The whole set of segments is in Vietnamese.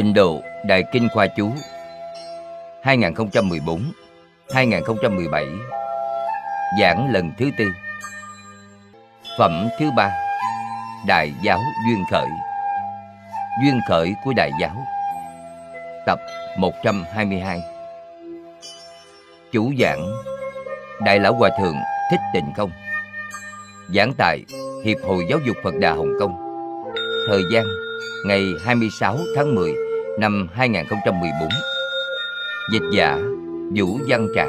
Tịnh độ Đại Kinh Khoa Chú 2014-2017 Giảng lần thứ tư. Phẩm thứ ba Đại giáo Duyên Khởi. Duyên Khởi của Đại giáo. Tập 122 Chủ giảng, Đại Lão Hòa Thượng Thích Tịnh Công. Giảng tại Hiệp hội Giáo dục Phật Đà Hồng Kông. Thời gian, ngày 26 tháng 10 năm 2014 Dịch giả Vũ Văn Trà.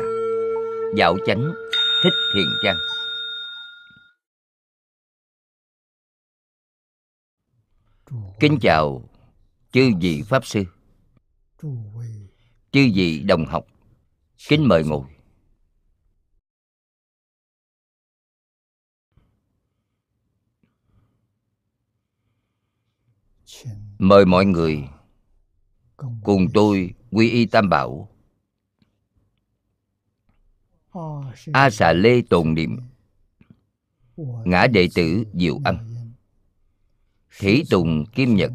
Dạo chánh Thích Thiền Trang. Kính chào chư vị Pháp Sư, Chư vị đồng học. Kính mời ngồi. Mời mọi người cùng tôi quy y Tam Bảo. A xà lê tồn niệm. Ngã đệ tử Diệu Âm. Thí tùng Kim Nhật.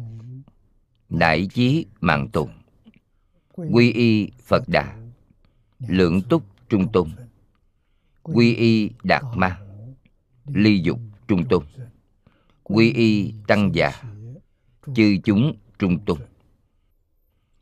Đại chí Mạng Tùng. Quy y Phật Đà. Lượng túc Trung Tôn. Quy y Đạt Ma. Ly dục Trung Tôn. Quy y Tăng Già. Chư chúng trung tôn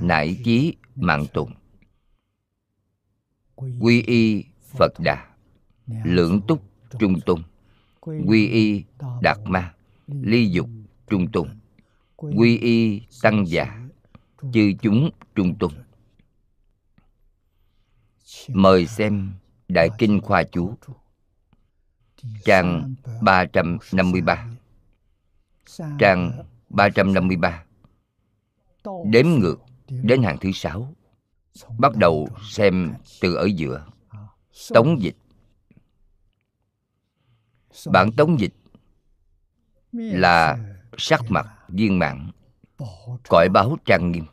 nải chí mạng tùng quy y phật đà, lưỡng túc trung tùng. Quy y đạt ma, ly dục trung tùng. Quy y tăng già, chư chúng trung tùng. Mời xem đại kinh khoa chú, trang 353 trang 353 Đếm ngược đến hàng thứ sáu, Bắt đầu xem từ ở giữa. Tống dịch. Bản tống dịch Là sắc mặt viên mạng Cõi báo trang nghiêm.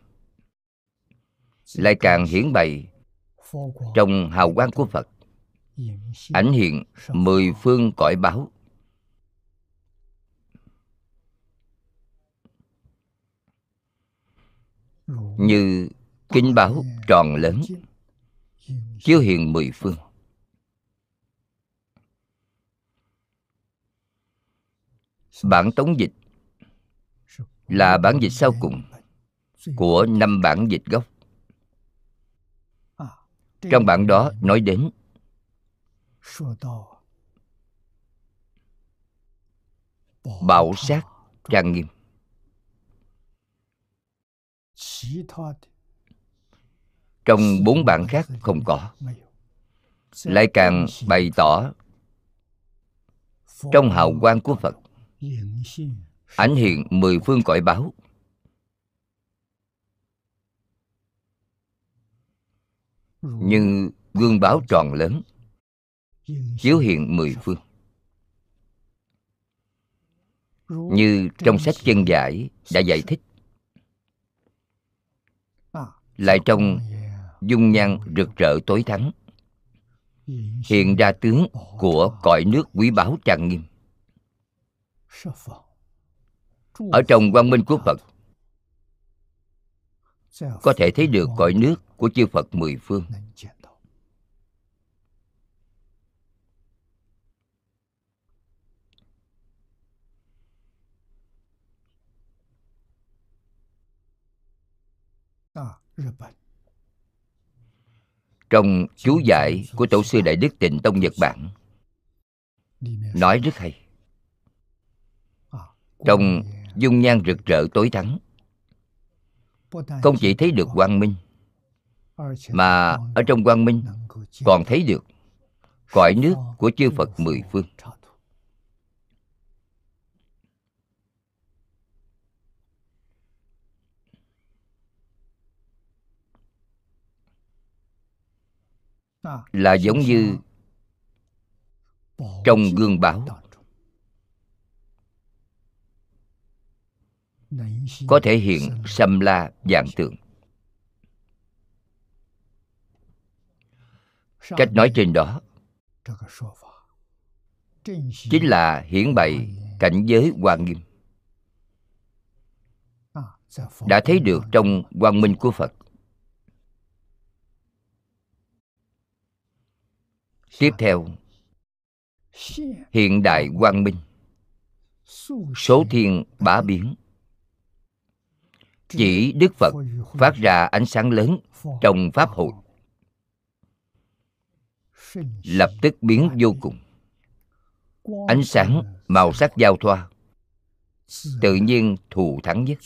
Lại càng hiển bày Trong hào quang của Phật, Ảnh hiện mười phương cõi báo. Như kinh báo tròn lớn, chiếu hiện mười phương. Bản tống dịch là bản dịch sau cùng của năm bản dịch gốc. Trong bản đó nói đến bảo sát trang nghiêm trong bốn bản khác không có. lại càng bày tỏ trong hào quang của phật. Ảnh hiện mười phương cõi báo. Như gương báo tròn lớn chiếu hiện mười phương. Như trong sách chân giải đã giải thích lại trong dung nhan rực rỡ tối thắng. Hiện ra tướng của cõi nước quý báu trang nghiêm. Ở trong quang minh của phật có thể thấy được cõi nước của chư phật mười phương trong chú giải của tổ sư đại đức tịnh tông nhật bản nói rất hay. Trong dung nhan rực rỡ tối thắng không chỉ thấy được quang minh mà ở trong quang minh còn thấy được cõi nước của chư phật mười phương là giống như trong gương báo có thể hiện xâm la dạng tượng. Cách nói trên đó chính là hiển bày cảnh giới quan nghiêm. Đã thấy được trong quang minh của phật tiếp theo hiện đại quang minh. Số thiên bá biến. Chỉ đức phật phát ra ánh sáng lớn trong pháp hội. Lập tức biến vô cùng. Ánh sáng màu sắc giao thoa tự nhiên thù thắng nhất.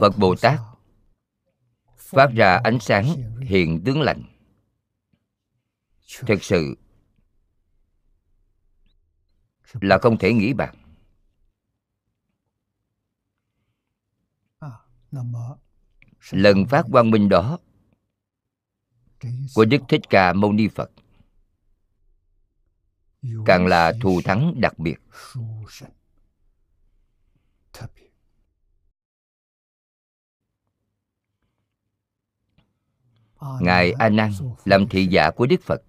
phật bồ tát phát ra ánh sáng hiện tướng lành. Thực sự là không thể nghĩ bàn. Lần phát quang minh đó của đức thích ca mâu ni phật càng là thù thắng đặc biệt. Ngài a nan làm thị giả của đức phật.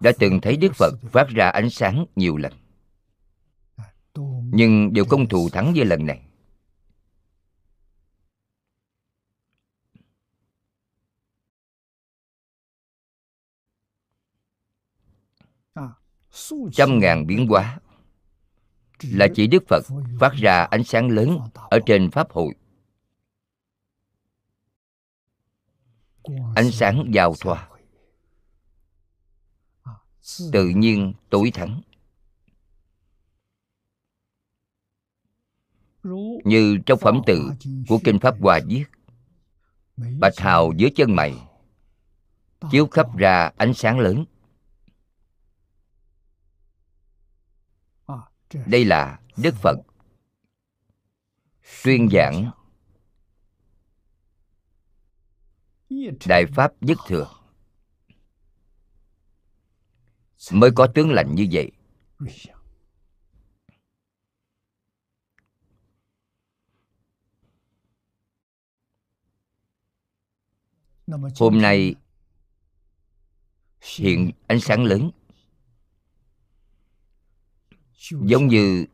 Đã từng thấy đức phật phát ra ánh sáng nhiều lần. Nhưng đều không thù thắng như lần này. Trăm ngàn biến hóa là chỉ đức phật phát ra ánh sáng lớn ở trên pháp hội. Ánh sáng giao thoa. Tự nhiên tối thắng như trong phẩm tự của kinh pháp hòa viết, bạch hào dưới chân mày chiếu khắp ra ánh sáng lớn. Đây là đức phật. Tuyên giảng. Đại pháp nhất thừa. Mới có tướng lành như vậy. Hôm nay, hiện ánh sáng lớn giống như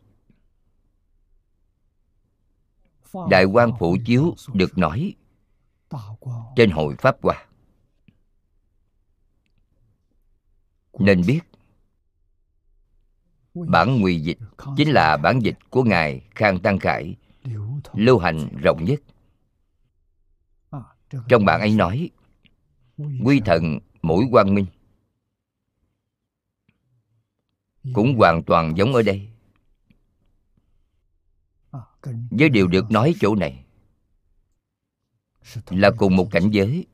đại quan phổ chiếu được nói trên hội pháp hòa nên biết bản ngụy dịch chính là bản dịch của ngài khang tăng khải lưu hành rộng nhất. Trong bản ấy nói quy thần mỗi quang minh cũng hoàn toàn giống ở đây. Với điều được nói chỗ này là cùng một cảnh giới.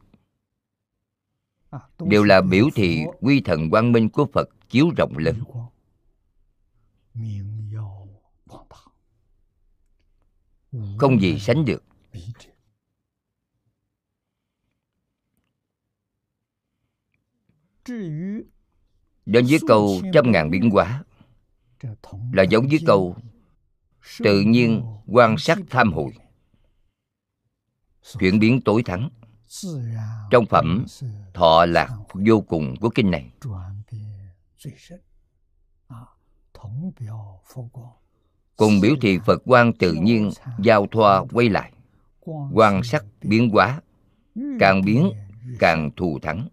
đều là biểu thị quy thần quang minh của phật chiếu rộng lớn. Không gì sánh được đến với câu trăm ngàn biến hóa là giống với câu, tự nhiên quan sát tham hội chuyển biến tối thắng. Trong phẩm, thọ lạc vô cùng của kinh này. Cùng biểu thị phật quan tự nhiên giao thoa quay lại. Quan sát biến hóa càng biến càng thù thắng.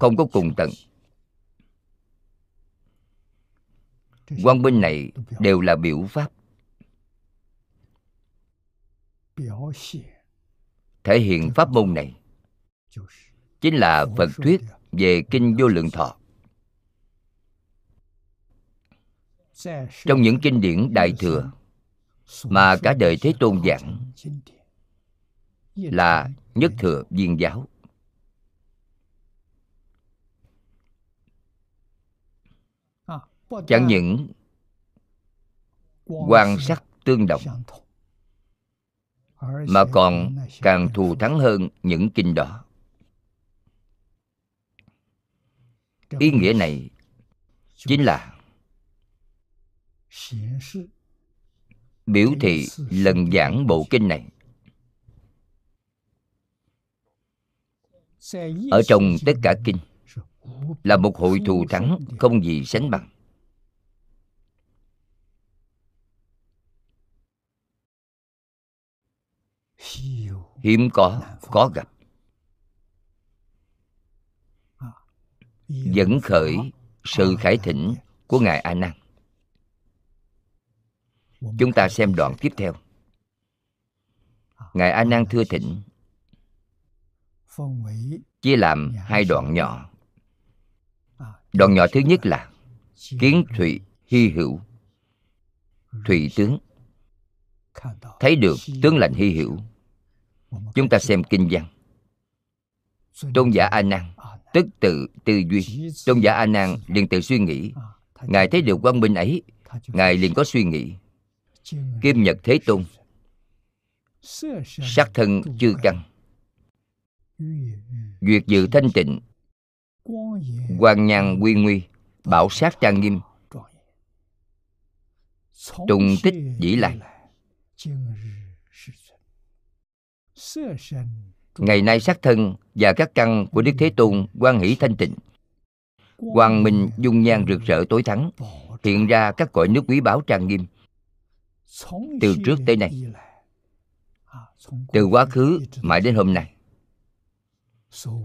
Không có cùng tận. Quang minh này đều là biểu pháp. Thể hiện pháp môn này chính là phật thuyết về kinh vô lượng thọ. Trong những kinh điển đại thừa mà cả đời thế tôn giảng là nhất thừa viên giáo. Chẳng những quan sát tương đồng mà còn càng thù thắng hơn những kinh đó. Ý nghĩa này chính là biểu thị lần giảng bộ kinh này. Ở trong tất cả kinh là một hội thù thắng không gì sánh bằng hiếm có có gặp. Dẫn khởi sự khải thỉnh của ngài a nan. Chúng ta xem đoạn tiếp theo. Ngài a nan thưa thỉnh chia làm hai đoạn nhỏ. Đoạn nhỏ thứ nhất là kiến thụy hy hữu. Thụy tướng. Thấy được tướng lành hy hữu chúng ta xem kinh văn. Tôn giả a nan, tức tự tư duy. Tôn giả a nan liền tự suy nghĩ. Ngài thấy được quang minh ấy, ngài liền có suy nghĩ. Kim nhật thế tôn, sắc thân chư căn. Duyệt dự thanh tịnh. Quan nhàn quy nguy, bảo sát trang nghiêm. Trùng tích dĩ lại ngày nay sắc thân và các căn của đức thế tôn quan hỷ thanh tịnh. Quang minh dung nhan rực rỡ tối thắng hiện ra các cõi nước quý báu trang nghiêm. Từ trước tới nay. từ quá khứ mãi đến hôm nay.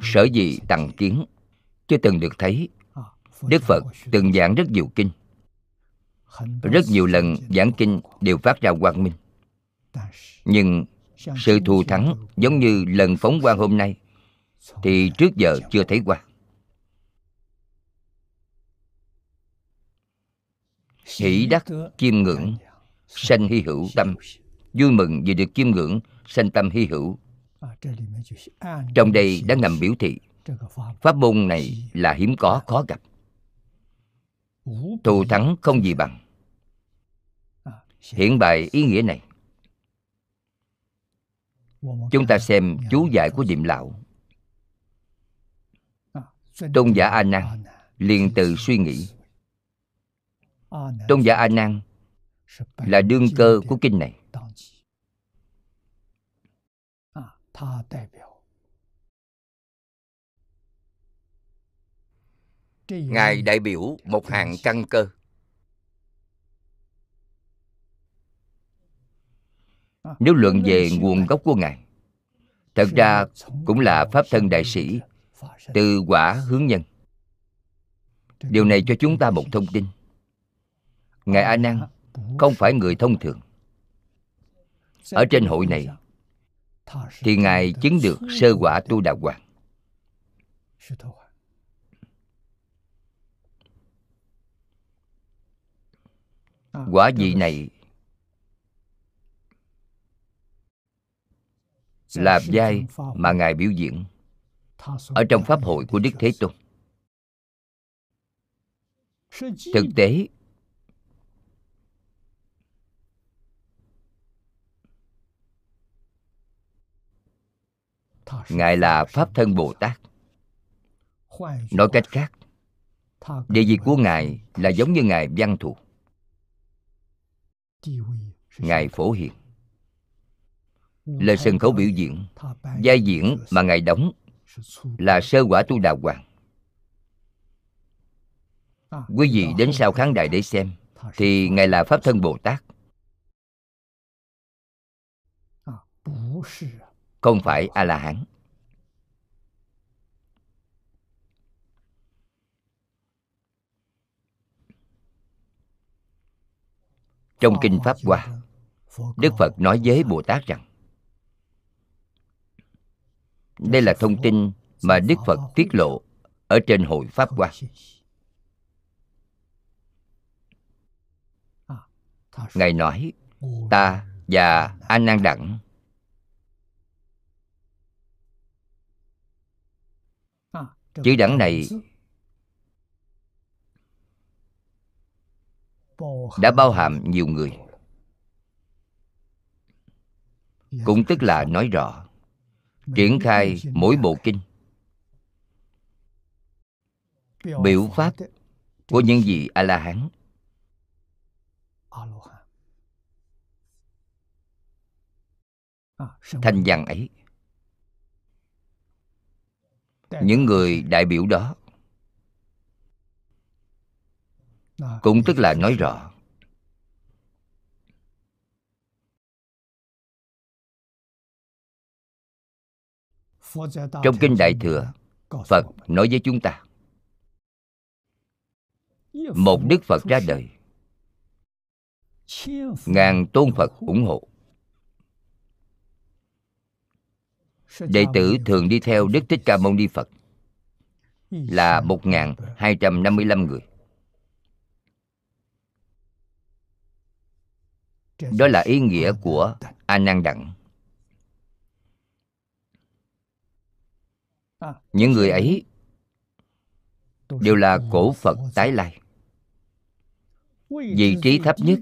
Sở dĩ tặng kiến chưa từng được thấy. Đức phật từng giảng rất nhiều kinh. Rất nhiều lần giảng kinh đều phát ra quang minh. Nhưng sự thù thắng giống như lần phóng quang hôm nay, thì trước giờ chưa thấy qua hỷ đắc chiêm ngưỡng, sanh hy hữu tâm. Vui mừng vì được chiêm ngưỡng, sanh tâm hy hữu. Trong đây đã ngầm biểu thị, pháp môn này là hiếm có, khó gặp. Thù thắng không gì bằng. Hiện bày ý nghĩa này chúng ta xem chú giải của Diệm lão tôn giả a nan liền từ suy nghĩ. Tôn giả a nan là đương cơ của kinh này. Ngài đại biểu một hàng căn cơ. Nếu luận về nguồn gốc của ngài thật ra cũng là pháp thân đại sĩ từ quả hướng nhân. Điều này cho chúng ta một thông tin. Ngài a nan không phải người thông thường. Ở trên hội này thì ngài chứng được sơ quả tu đạo hoàng. Quả vị này là vai mà ngài biểu diễn ở trong pháp hội của đức thế tôn. Thực tế, ngài là pháp thân bồ tát. Nói cách khác, địa vị của ngài là giống như ngài văn thù. Ngài phổ hiền lời sân khấu biểu diễn, vai diễn mà ngài đóng là sơ quả tu đà hoàng. Quý vị đến sau khán đài để xem, thì ngài là pháp thân bồ tát. Không phải a la hán trong kinh pháp hoa, đức phật nói với bồ tát rằng đây là thông tin mà đức phật tiết lộ ở trên hội pháp hoa. Ngài nói, ta và a nan đẳng chữ đẳng này đã bao hàm nhiều người. Cũng tức là nói rõ triển khai mỗi bộ kinh. Biểu pháp của những vị a la hán thanh văn ấy. Những người đại biểu đó. Cũng tức là nói rõ. Trong kinh đại thừa, phật nói với chúng ta, một đức phật ra đời, ngàn tôn phật ủng hộ. Đệ tử thường đi theo đức thích ca mâu ni phật là một hai trăm năm mươi lăm người. Đó là ý nghĩa của a nan đặng những người ấy đều là cổ phật tái lai. Vị trí thấp nhất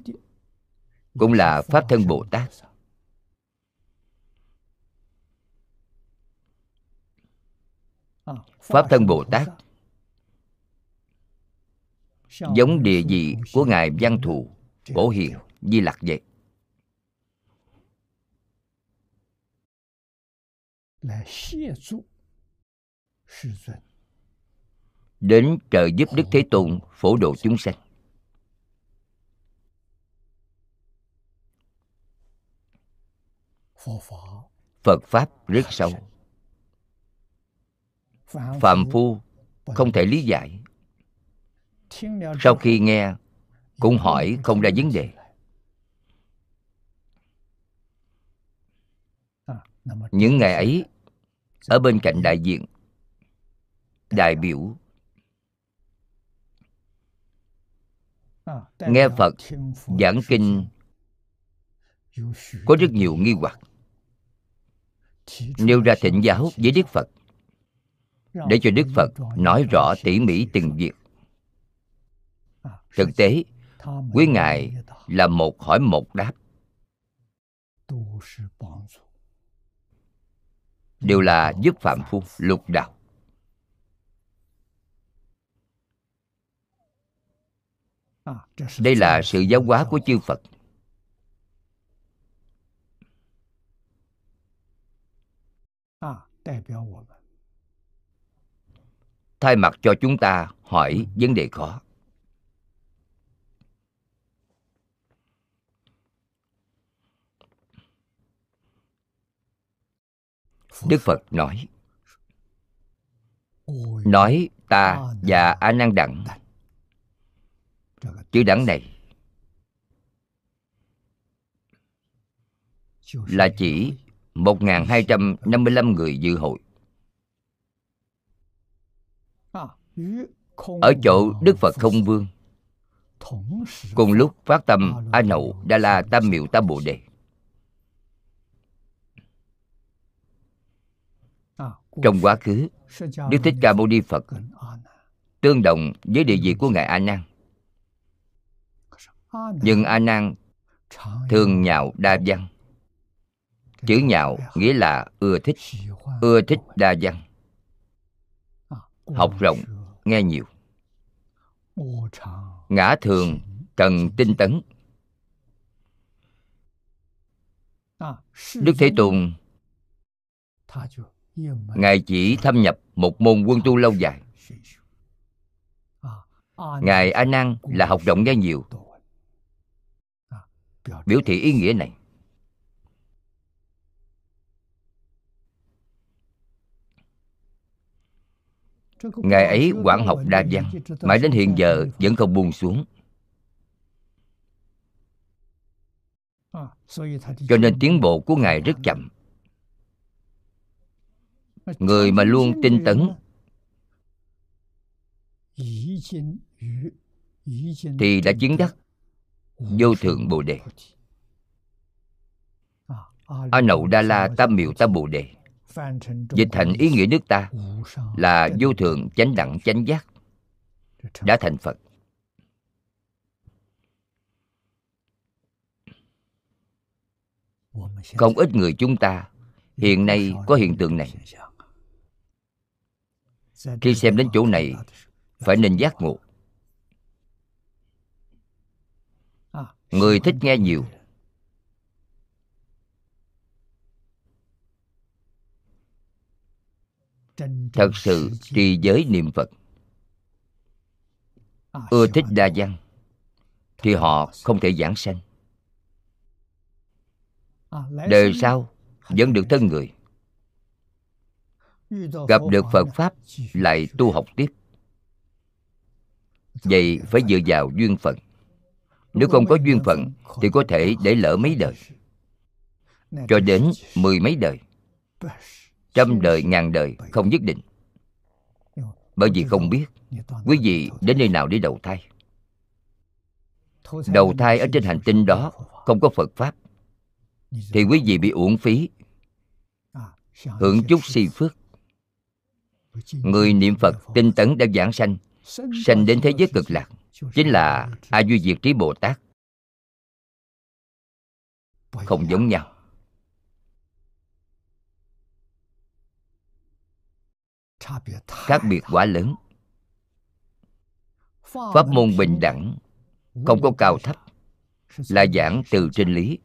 cũng là pháp thân bồ tát. pháp thân bồ tát giống địa vị của ngài văn thù bổ hiền di lặc vậy đến trợ giúp đức thế tôn phổ độ chúng sanh. Phật pháp rất sâu. phạm phu. Không thể lý giải. Sau khi nghe cũng hỏi không ra vấn đề. Những ngày ấy ở bên cạnh đại diện đại biểu. nghe phật giảng kinh có rất nhiều nghi hoặc. Nêu ra thịnh giáo với đức phật. Để cho đức phật nói rõ tỉ mỉ từng việc. Thực tế quý ngài là một hỏi một đáp. Đều là giúp phạm phu lục đạo đây là sự giáo hóa của chư phật. Thay mặt cho chúng ta hỏi vấn đề khó. Đức phật nói nói ta và a nan đặng chữ đẳng này là chỉ 1.255 người dự hội. Ở chỗ đức phật không vương, cùng lúc phát tâm a nậu đa la tam miệu tam bồ đề. Trong quá khứ, đức thích ca mâu ni phật tương đồng với địa vị của ngài a nan nhưng a nan thường nhạo đa văn. Chữ nhạo nghĩa là ưa thích ưa thích đa văn. Học rộng, nghe nhiều. Ngã thường cần tinh tấn. Đức thế tôn ngài chỉ thâm nhập một môn quân tu lâu dài. Ngài a nan là học rộng nghe nhiều biểu thị ý nghĩa này. Ngài ấy quản học đa văn Mãi đến hiện giờ vẫn không buông xuống. Cho nên tiến bộ của Ngài rất chậm. Người mà luôn tinh tấn Thì đã chứng đắc Vô thượng Bồ Đề. A Nậu Đa La Tam Miệu Tam Bồ Đề. Dịch thành ý nghĩa nước ta là vô thượng chánh đẳng chánh giác đã thành phật. Không ít người chúng ta hiện nay có hiện tượng này. Khi xem đến chỗ này, phải nên giác ngộ. Người thích nghe nhiều. Thật sự trì giới niệm phật. Ưa thích đa văn, thì họ không thể giảng sanh. Đời sau vẫn được thân người. Gặp được phật pháp lại tu học tiếp. Vậy phải dựa vào duyên phận nếu không có duyên phận, thì có thể để lỡ mấy đời. Cho đến mười mấy đời. Trăm đời, ngàn đời, không nhất định. Bởi vì không biết quý vị đến nơi nào để đầu thai. Đầu thai ở trên hành tinh đó không có phật pháp, thì quý vị bị uổng phí. Hưởng chút si phước. Người niệm phật tinh tấn đã giảng sanh sanh đến thế giới cực lạc chính là a duy diệt trí bồ tát. Không giống nhau. Khác biệt quá lớn. Pháp môn bình đẳng không có cao thấp là giảng từ trên lý.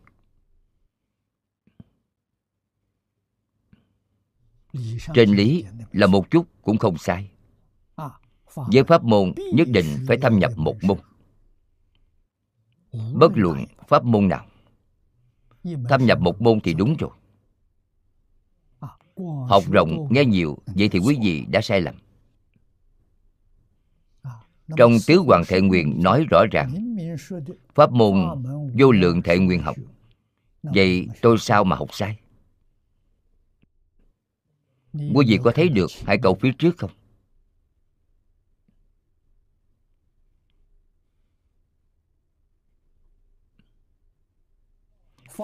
trên lý là một chút cũng không sai với pháp môn, nhất định phải thâm nhập một môn. Bất luận pháp môn nào, thâm nhập một môn thì đúng rồi. Học rộng, nghe nhiều, vậy thì quý vị đã sai lầm. Trong tứ hoàng thệ nguyện nói rõ ràng, pháp môn vô lượng thệ nguyện học. Vậy tôi sao mà học sai? Quý vị có thấy được hai câu phía trước không?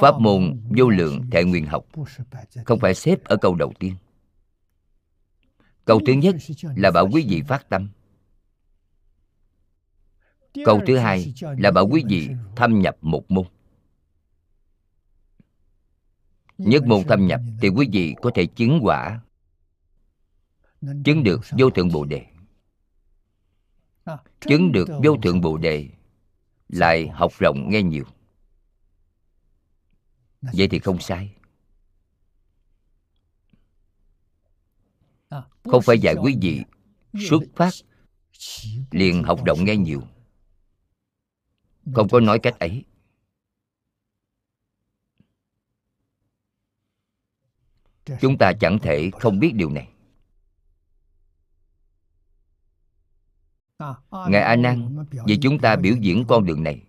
Pháp môn vô lượng thệ nguyện học không phải xếp ở câu đầu tiên. Câu thứ nhất là bảo quý vị phát tâm. Câu thứ hai là bảo quý vị thâm nhập một môn. Nhất môn thâm nhập thì quý vị có thể chứng quả, chứng được vô thượng bồ đề. Chứng được vô thượng bồ đề lại học rộng nghe nhiều vậy thì không sai. Không phải dạy quý vị xuất phát liền học động nghe nhiều. không có nói cách ấy. Chúng ta chẳng thể không biết điều này. Ngài a nan vì chúng ta biểu diễn con đường này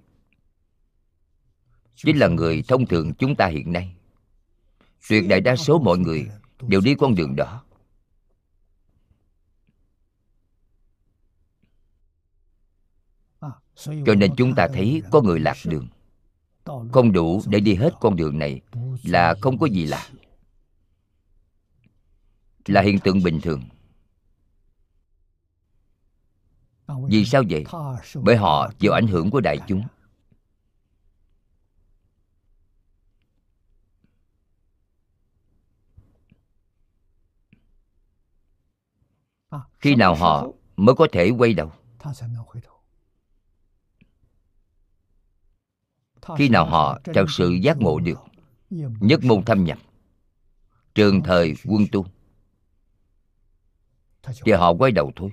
chính là người thông thường chúng ta hiện nay. Tuyệt đại đa số mọi người đều đi con đường đó. Cho nên chúng ta thấy có người lạc đường. Không đủ để đi hết con đường này là không có gì lạ. Là hiện tượng bình thường. Vì sao vậy? Bởi họ chịu ảnh hưởng của đại chúng. Khi nào họ mới có thể quay đầu? khi nào họ thật sự giác ngộ được nhất môn thâm nhập? Trường thời quân tu. Thì họ quay đầu thôi.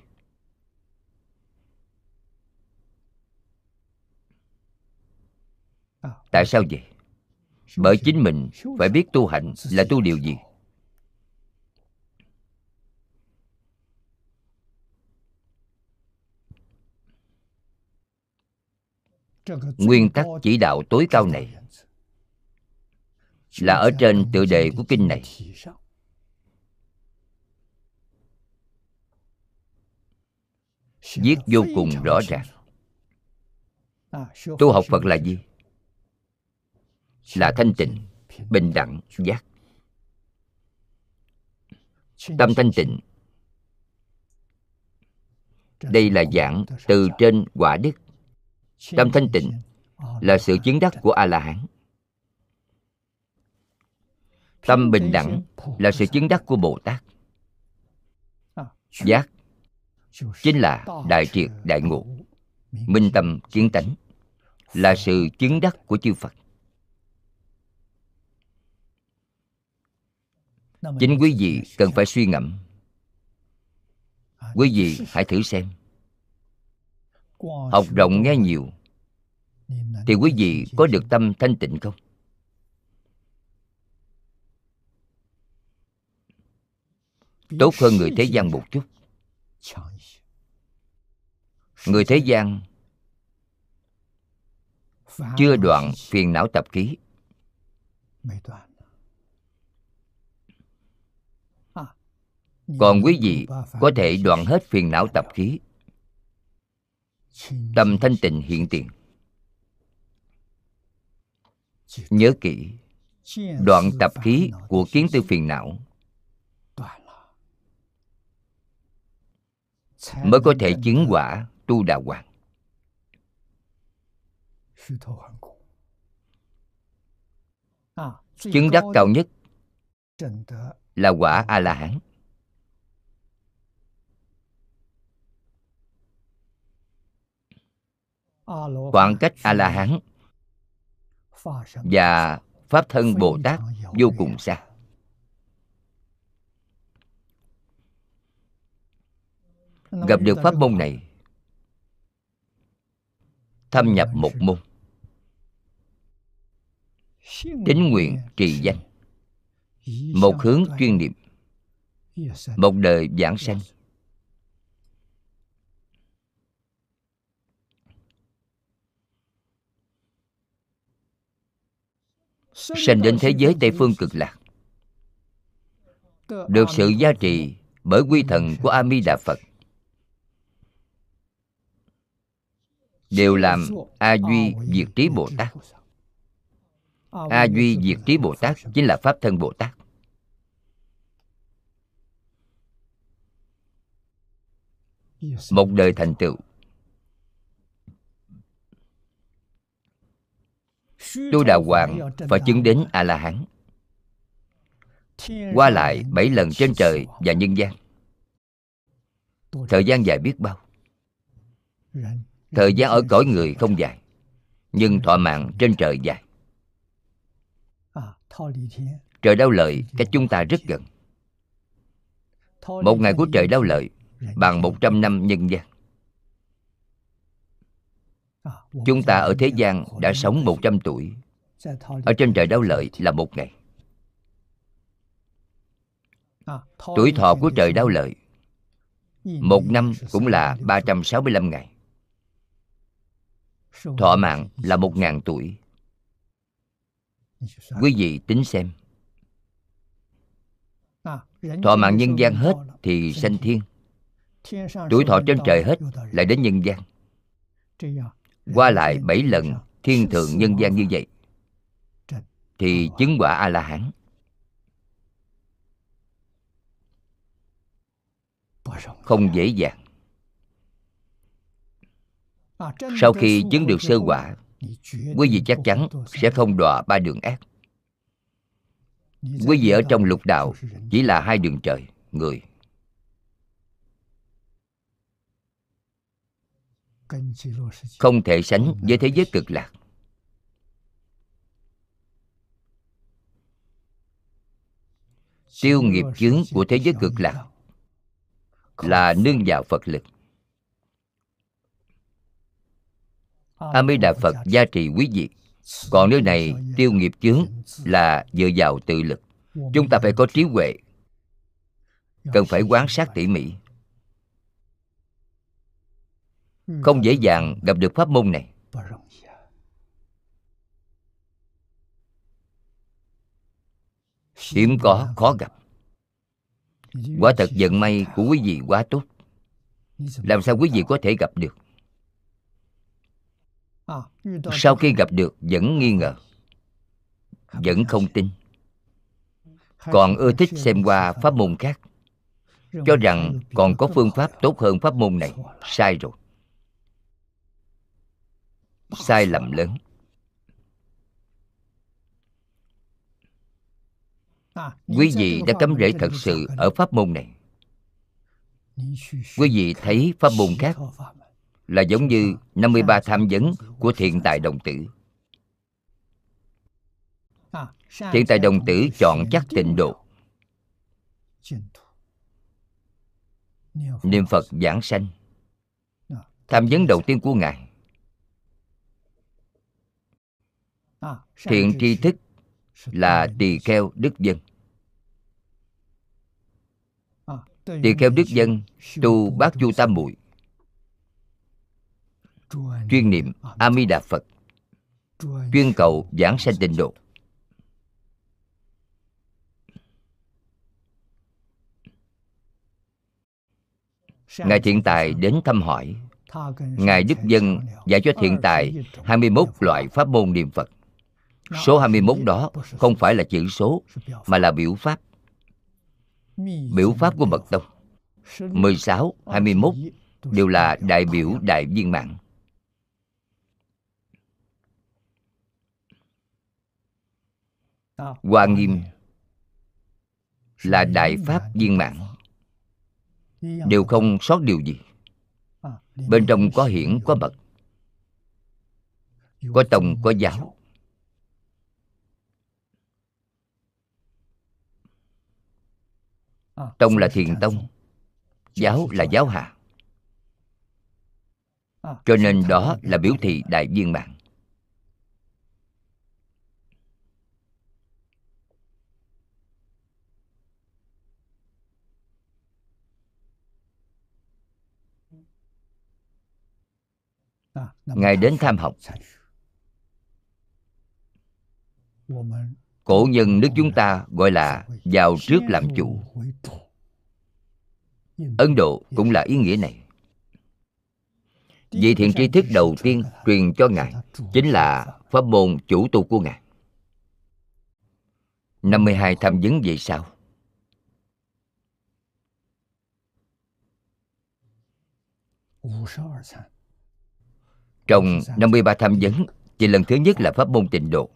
Tại sao vậy? Bởi chính mình phải biết tu hạnh là tu điều gì nguyên tắc chỉ đạo tối cao này là ở trên tựa đề của kinh này. Viết vô cùng rõ ràng. tu học phật là gì? là thanh tịnh bình đẳng giác. Tâm thanh tịnh. Đây là giảng từ trên quả đức tâm thanh tịnh là sự chứng đắc của a la hán tâm bình đẳng là sự chứng đắc của bồ tát giác chính là đại triệt đại ngộ minh tâm kiến tánh là sự chứng đắc của chư phật. Chính quý vị cần phải suy ngẫm. Quý vị hãy thử xem học rộng nghe nhiều. Thì quý vị có được tâm thanh tịnh không? Tốt hơn người thế gian một chút. Người thế gian chưa đoạn phiền não tập khí còn quý vị có thể đoạn hết phiền não tập khí tâm thanh tịnh hiện tiền. Nhớ kỹ đoạn tập khí của kiến tư phiền não. Mới có thể chứng quả tu đà hoàng. Chứng đắc cao nhất là quả a la hán khoảng cách a la hán và pháp thân bồ tát vô cùng xa. Gặp được pháp môn này thâm nhập một môn. Tính nguyện trì danh. một hướng chuyên niệm. Một đời giảng sanh sanh đến thế giới tây phương cực lạc. Được sự gia trì bởi quy thần của a di đà phật. Đều làm a duy diệt trí bồ tát. A duy diệt trí bồ tát chính là pháp thân bồ tát. Một đời thành tựu tu đà hoàng, phải chứng đến a la hán qua lại bảy lần trên trời và nhân gian. Thời gian dài biết bao. Thời gian ở cõi người không dài, nhưng thọ mạng trên trời dài. Trời đau lợi, cách chúng ta rất gần. Một ngày của trời đau lợi, bằng một trăm năm nhân gian chúng ta ở thế gian đã sống một trăm tuổi. Ở trên trời đau lợi là một ngày. Tuổi thọ của trời đau lợi, một năm cũng là 365 ngày. Thọ mạng là một ngàn tuổi. Quý vị tính xem. Thọ mạng nhân gian hết thì sanh thiên. Tuổi thọ trên trời hết lại đến nhân gian. Qua lại bảy lần thiên thượng nhân gian như vậy, Thì chứng quả A-la-hán. Không dễ dàng. Sau khi chứng được sơ quả, quý vị chắc chắn sẽ không đọa ba đường ác. Quý vị ở trong lục đạo chỉ là hai đường trời, người. Không thể sánh với thế giới cực lạc. Tiêu nghiệp chướng của thế giới cực lạc là nương vào phật lực. A di đà phật gia trì quý vị. Còn nơi này tiêu nghiệp chướng là dựa vào tự lực. Chúng ta phải có trí huệ. Cần phải quan sát tỉ mỉ không dễ dàng gặp được pháp môn này. Hiếm có, khó gặp. Quả thật vận may của quý vị quá tốt. Làm sao quý vị có thể gặp được? Sau khi gặp được, vẫn nghi ngờ. Vẫn không tin. Còn ưa thích xem qua pháp môn khác. Cho rằng còn có phương pháp tốt hơn pháp môn này, sai rồi sai lầm lớn. Quý vị đã cắm rễ thật sự ở pháp môn này. Quý vị thấy pháp môn khác là giống như 53 tham vấn của thiện tài đồng tử. Thiện tài đồng tử chọn chắc tịnh độ. niệm phật giảng sanh. Tham vấn đầu tiên của ngài thiện tri thức là tỳ kheo đức dân. Tỳ kheo đức dân tu bát chu tam muội. Chuyên niệm a di đà phật. Chuyên cầu giảng sanh tịnh độ. Ngài Thiện Tài đến thăm hỏi. Ngài Đức Dân dạy cho Thiện Tài 21 loại pháp môn niệm Phật. Số 21 đó không phải là chữ số Mà là biểu pháp. Biểu pháp của Mật Tông. 16, 21 đều là đại biểu đại viên mạng Hoa Nghiêm là đại pháp viên mạng đều không sót điều gì. Bên trong có hiển có mật có tông có giáo. Tông là thiền tông. giáo là giáo hạ. Cho nên đó là biểu thị đại viên mạng ngài đến tham học cổ nhân nước chúng ta gọi là vào trước làm chủ. Ấn độ cũng là ý nghĩa này. Vị thiện tri thức đầu tiên truyền cho ngài chính là pháp môn chủ tu của ngài. 52 tham vấn về sau. Trong 53 tham vấn chỉ lần thứ nhất là pháp môn tịnh độ.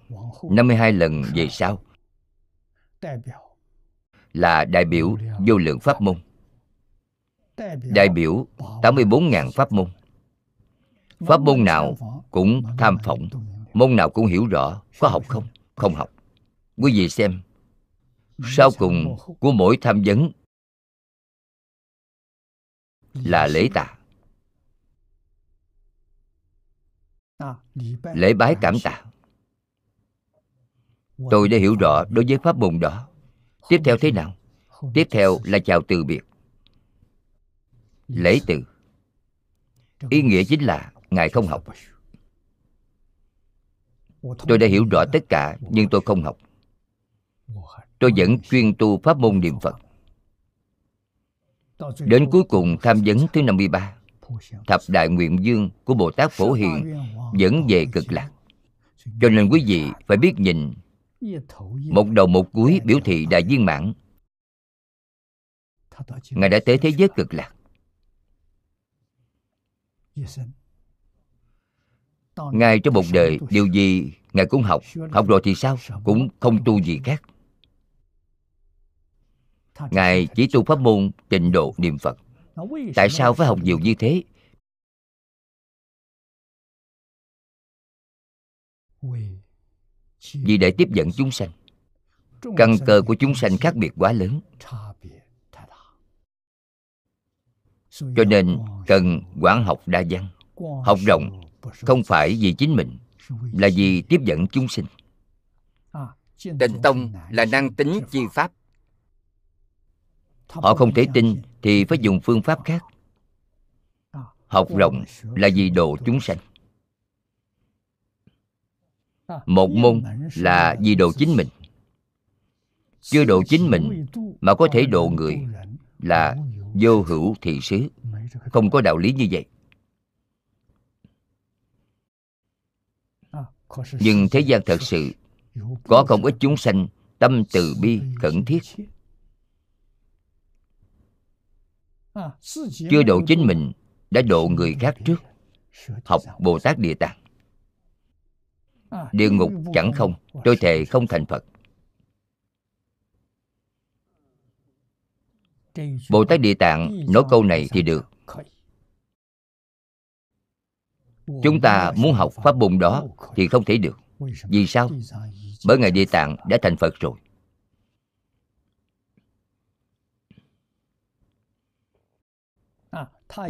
52 lần về sau Là đại biểu vô lượng pháp môn. Đại biểu 84.000 pháp môn. Pháp môn nào cũng tham phỏng, Môn nào cũng hiểu rõ, Có học không? Không học. Quý vị xem, Sau cùng của mỗi tham vấn Là lễ tạ. Ờ, lễ bái cảm tạ. Tôi đã hiểu rõ đối với pháp môn đó. Tiếp theo thế nào? Tiếp theo là chào từ biệt. Lễ từ. Ý nghĩa chính là ngài không học. Tôi đã hiểu rõ tất cả, nhưng tôi không học. Tôi vẫn chuyên tu pháp môn niệm phật. Đến cuối cùng tham vấn thứ 53 thập đại nguyện dương của bồ tát phổ hiền vẫn về cực lạc. Cho nên quý vị phải biết nhìn, một đầu một cuối biểu thị đại viên mãn. Ngài đã tới thế giới cực lạc. Ngài trong một đời, điều gì ngài cũng học. Học rồi thì sao? Cũng không tu gì khác. Ngài chỉ tu pháp môn trình độ niệm phật. Tại sao phải học nhiều như thế? Vì để tiếp dẫn chúng sanh. Căn cơ của chúng sanh khác biệt quá lớn. Cho nên cần quán học đa văn. Học rộng không phải vì chính mình, là vì tiếp dẫn chúng sinh. Tịnh tông là năng tính chi pháp. Họ không thể tin thì phải dùng phương pháp khác. Học rộng là vì độ chúng sanh một môn là vì độ chính mình. chưa độ chính mình mà có thể độ người là vô hữu thị xứ. Không có đạo lý như vậy. Nhưng thế gian thật sự có không ít chúng sanh tâm từ bi khẩn thiết. chưa độ chính mình đã độ người khác trước. Học bồ tát địa tạng địa ngục chẳng không, tôi thề không thành phật. Bồ tát địa tạng nói câu này thì được. Chúng ta muốn học pháp môn đó thì không thể được. Vì sao? Bởi ngài địa tạng đã thành phật rồi.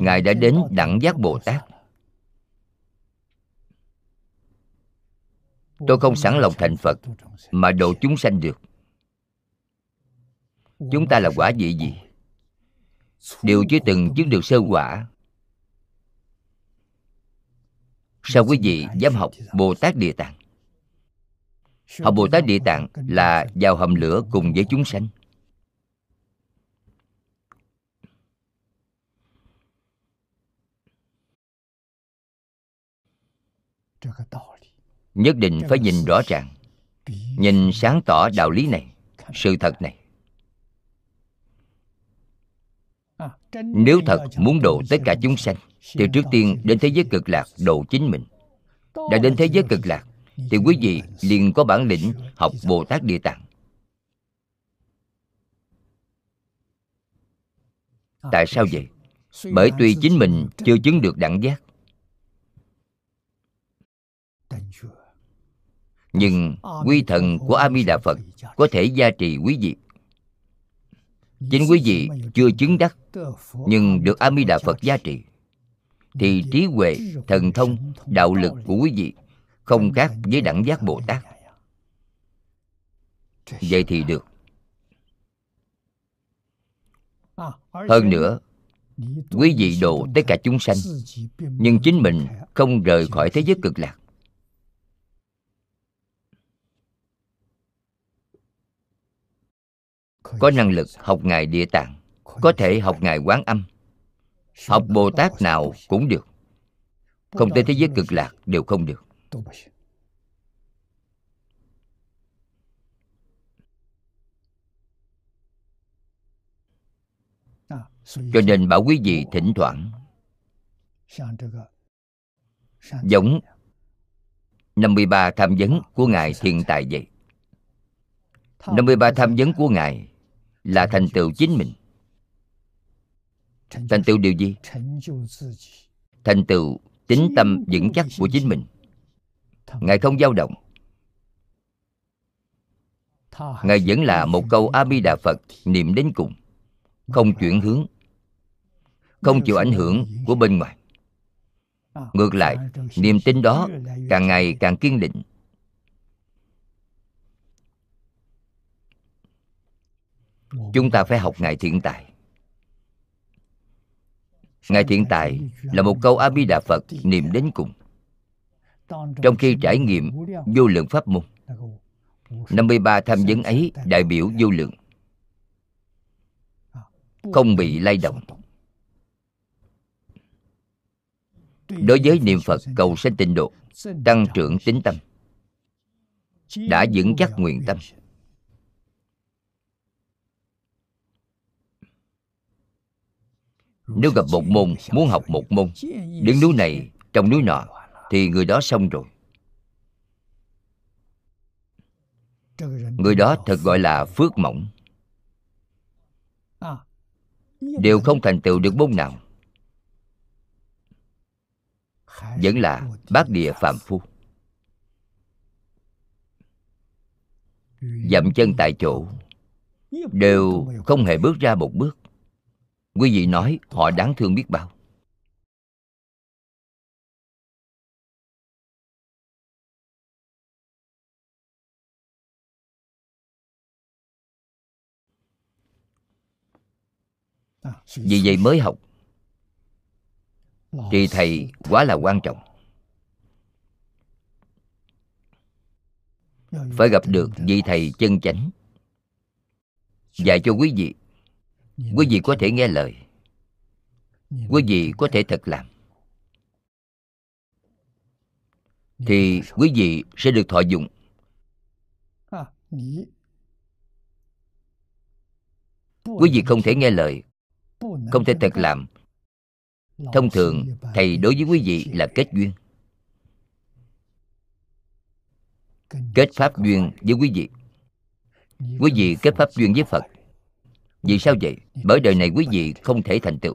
Ngài đã đến đẳng giác bồ tát. Tôi không sẵn lòng thành phật mà độ chúng sanh được. Chúng ta là quả vị gì? Đều chưa từng chứng được sơ quả. Sao quý vị dám học bồ tát địa tạng? Học bồ tát địa tạng là vào hầm lửa cùng với chúng sanh nhất định phải nhìn rõ ràng, nhìn sáng tỏ đạo lý này, sự thật này. Nếu thật muốn độ tất cả chúng sanh, thì trước tiên đến thế giới cực lạc độ chính mình. Đã đến thế giới cực lạc, thì quý vị liền có bản lĩnh học bồ tát địa tạng. Tại sao vậy? Bởi tuy chính mình chưa chứng được đẳng giác nhưng quy thần của a di đà phật có thể gia trì quý vị. Chính quý vị chưa chứng đắc nhưng được a di đà phật gia trì thì trí huệ thần thông đạo lực của quý vị không khác với đẳng giác bồ tát. Vậy thì được. Hơn nữa quý vị độ tất cả chúng sanh nhưng chính mình không rời khỏi thế giới cực lạc có năng lực học ngài địa tạng có thể học ngài quán âm. Học bồ tát nào cũng được. không tới thế giới cực lạc đều không được. cho nên bảo quý vị thỉnh thoảng giống 53 tham vấn của Ngài Thiện Tài vậy. 53 tham vấn của Ngài là thành tựu chính mình. Thành tựu điều gì? Thành tựu tính tâm vững chắc của chính mình. Ngài không dao động. Ngài vẫn là một câu A-bi-đà Phật niệm đến cùng Không chuyển hướng Không chịu ảnh hưởng của bên ngoài. Ngược lại, niềm tin đó càng ngày càng kiên định Chúng ta phải học Ngài thiện tài. Ngài thiện tài là một câu A-bi-đà Phật niệm đến cùng. Trong khi trải nghiệm vô lượng pháp môn 53 tham vấn ấy đại biểu vô lượng. Không bị lay động. Đối với niệm Phật, cầu sanh tịnh độ, Tăng trưởng tính tâm. Đã vững chắc nguyện tâm. Nếu gặp một môn, muốn học một môn Đứng núi này, trong núi nọ, Thì người đó xong rồi. Người đó thật gọi là phước mỏng. Đều không thành tựu được môn nào. Vẫn là bát địa phạm phu. Dậm chân tại chỗ, Đều không hề bước ra một bước quý vị nói họ đáng thương biết bao. Vì vậy mới học. Thì thầy quá là quan trọng. Phải gặp được vị thầy chân chánh. Dạy cho quý vị quý vị có thể nghe lời. Quý vị có thể thật làm. Thì quý vị sẽ được thọ dụng. Quý vị không thể nghe lời. Không thể thật làm. Thông thường thầy đối với quý vị là kết duyên. Kết pháp duyên với quý vị. Quý vị kết pháp duyên với phật vì sao vậy? Bởi đời này quý vị không thể thành tựu.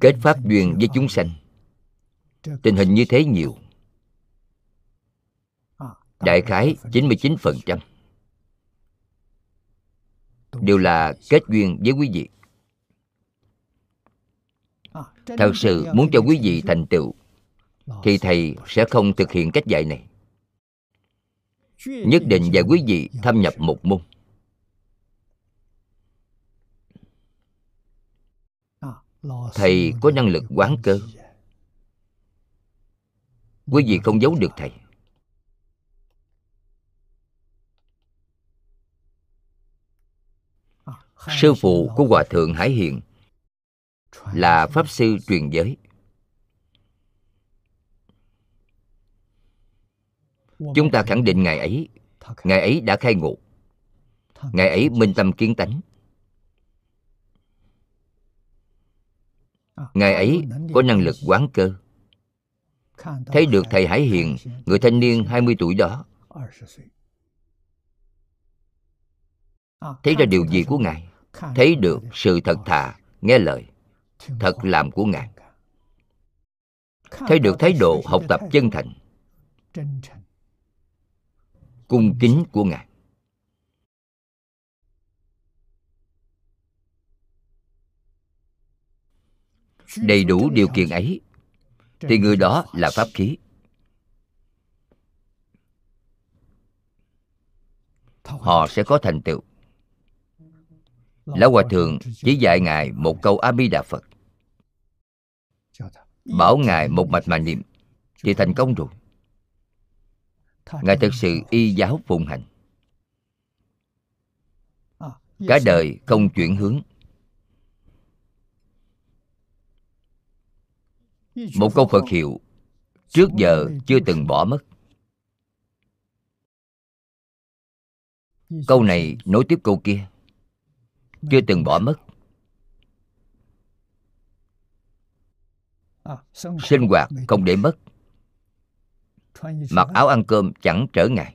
Kết pháp duyên với chúng sanh. Tình hình như thế nhiều. Đại khái 99% đều là kết duyên với quý vị. Thật sự muốn cho quý vị thành tựu thì thầy sẽ không thực hiện cách dạy này nhất định dạy quý vị thâm nhập một môn. Thầy có năng lực quán cơ. Quý vị không giấu được thầy. Sư phụ của hòa thượng hải hiền là pháp sư truyền giới. Chúng ta khẳng định ngày ấy ngày ấy đã khai ngộ. Ngày ấy minh tâm kiến tánh. Ngày ấy có năng lực quán cơ. Thấy được thầy hải hiền, người thanh niên 20 tuổi đó. Thấy ra điều gì của ngài? Thấy được sự thật thà, nghe lời. Thật làm của ngài. Thấy được thái độ học tập chân thành cung kính của ngài. Đầy đủ điều kiện ấy, thì người đó là pháp khí. Họ sẽ có thành tựu. Lão hòa thượng chỉ dạy ngài một câu a di đà phật bảo ngài một mạch mà niệm, thì thành công rồi ngài thực sự y giáo phụng hành. Cả đời không chuyển hướng. Một câu phật hiệu trước giờ chưa từng bỏ mất. Câu này nối tiếp câu kia. Chưa từng bỏ mất. Sinh hoạt không để mất mặc áo ăn cơm chẳng trở ngại.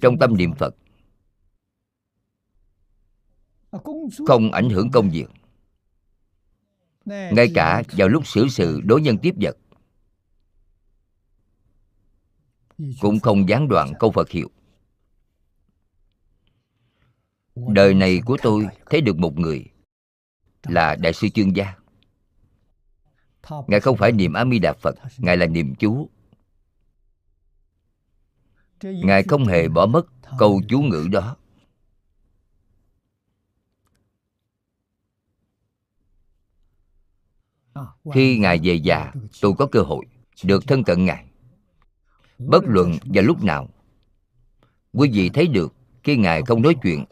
Trong tâm niệm phật. Không ảnh hưởng công việc. Ngay cả vào lúc xử sự đối nhân tiếp vật. Cũng không gián đoạn câu phật hiệu. Đời này của tôi thấy được một người là đại sư chương gia ngài không phải niệm a di đà phật, ngài là niệm chú ngài không hề bỏ mất câu chú ngữ đó. Khi ngài về già, tôi có cơ hội được thân cận ngài. Bất luận vào lúc nào, quý vị thấy được khi ngài không nói chuyện,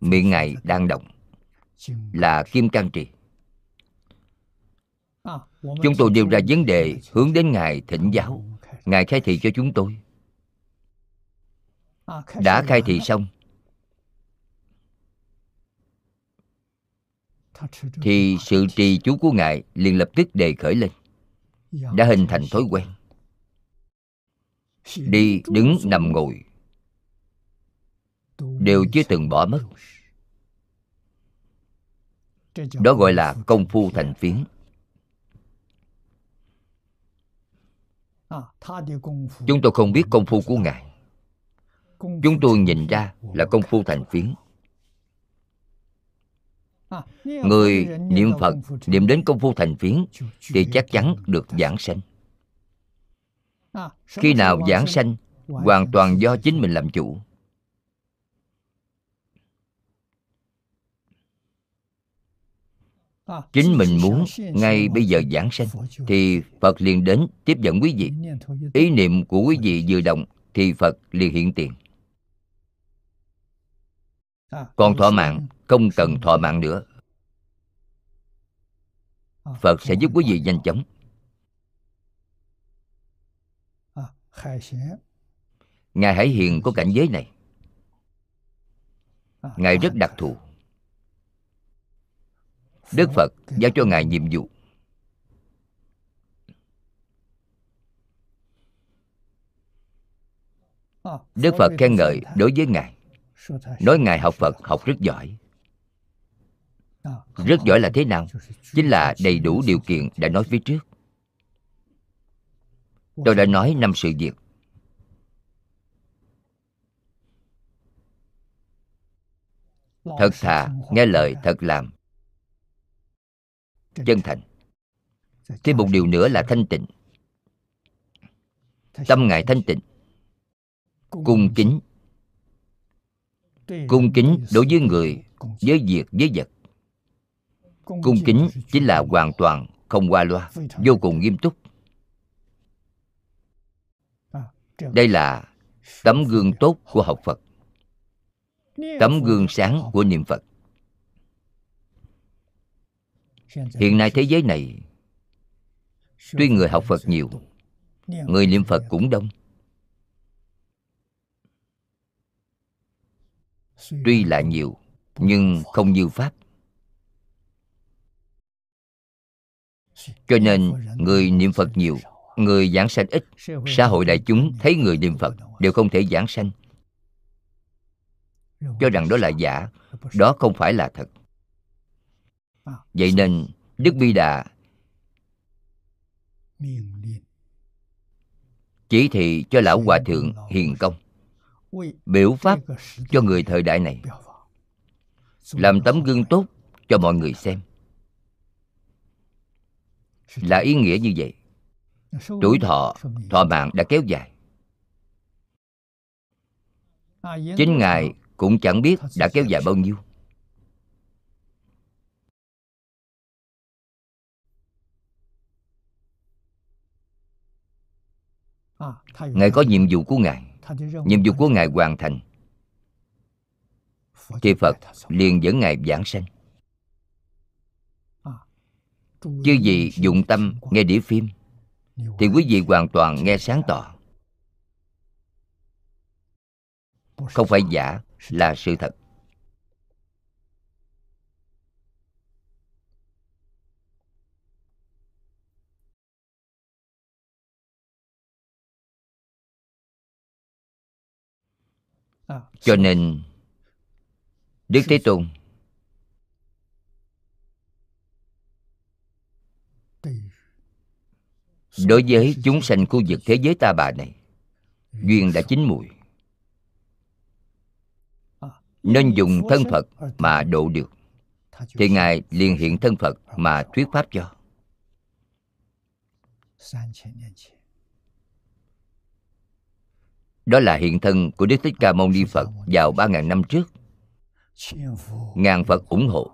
miệng ngài đang động là kim can trì chúng tôi nêu ra vấn đề hướng đến ngài thỉnh giáo. Ngài khai thị cho chúng tôi. Đã khai thị xong, thì sự trì chú của ngài liền lập tức đề khởi lên, đã hình thành thói quen. Đi đứng nằm ngồi, đều chưa từng bỏ mất. Đó gọi là công phu thành phiến. Chúng tôi không biết công phu của ngài. Chúng tôi nhìn ra là công phu thành phiến. Người niệm phật niệm đến công phu thành phiến thì chắc chắn được giảng sanh. Khi nào giảng sanh hoàn toàn do chính mình làm chủ chính mình muốn ngay bây giờ giảng sanh, thì phật liền đến tiếp dẫn quý vị. Ý niệm của quý vị vừa động, thì phật liền hiện tiền. Còn thọ mạng, không cần thọ mạng nữa. Phật sẽ giúp quý vị nhanh chóng. Ngài hải hiền có cảnh giới này. Ngài rất đặc thù đức phật, giao cho ngài nhiệm vụ. Đức phật khen ngợi đối với ngài. Nói ngài học phật, học rất giỏi. Rất giỏi là thế nào? Chính là đầy đủ điều kiện đã nói phía trước. Tôi đã nói năm sự việc. Thật thà, nghe lời, thật làm chân thành. Thêm một điều nữa là thanh tịnh. Tâm ngài thanh tịnh. Cung kính. Cung kính đối với người với việc với vật. Cung kính chính là hoàn toàn không qua loa vô cùng nghiêm túc. Đây là tấm gương tốt của học phật. Tấm gương sáng của niệm phật hiện nay thế giới này, tuy người học phật nhiều, người niệm phật cũng đông. Tuy là nhiều, nhưng không như pháp. Cho nên, người niệm phật nhiều, người giảng sanh ít, xã hội đại chúng thấy người niệm phật đều không thể giảng sanh. Cho rằng đó là giả, đó không phải là thật vậy nên đức bi đà chỉ thị cho lão hòa thượng hiền công biểu pháp cho người thời đại này, làm tấm gương tốt cho mọi người xem. Là ý nghĩa như vậy, tuổi thọ thọ mạng đã kéo dài. Chính ngài cũng chẳng biết đã kéo dài bao nhiêu. Ngài có nhiệm vụ của ngài. nhiệm vụ của ngài hoàn thành. thì phật liền dẫn ngài giảng sanh. chứ gì dụng tâm nghe đĩa phim. thì quý vị hoàn toàn nghe sáng tỏ. không phải giả là sự thật cho nên đức thế tôn đối với chúng sanh khu vực thế giới ta bà này duyên đã chín mùi. Nên dùng thân phật mà độ được. Thì ngài liền hiện thân phật mà thuyết pháp. cho đó là hiện thân của đức thích ca mâu ni phật vào ba ngàn năm trước. Ngàn phật ủng hộ.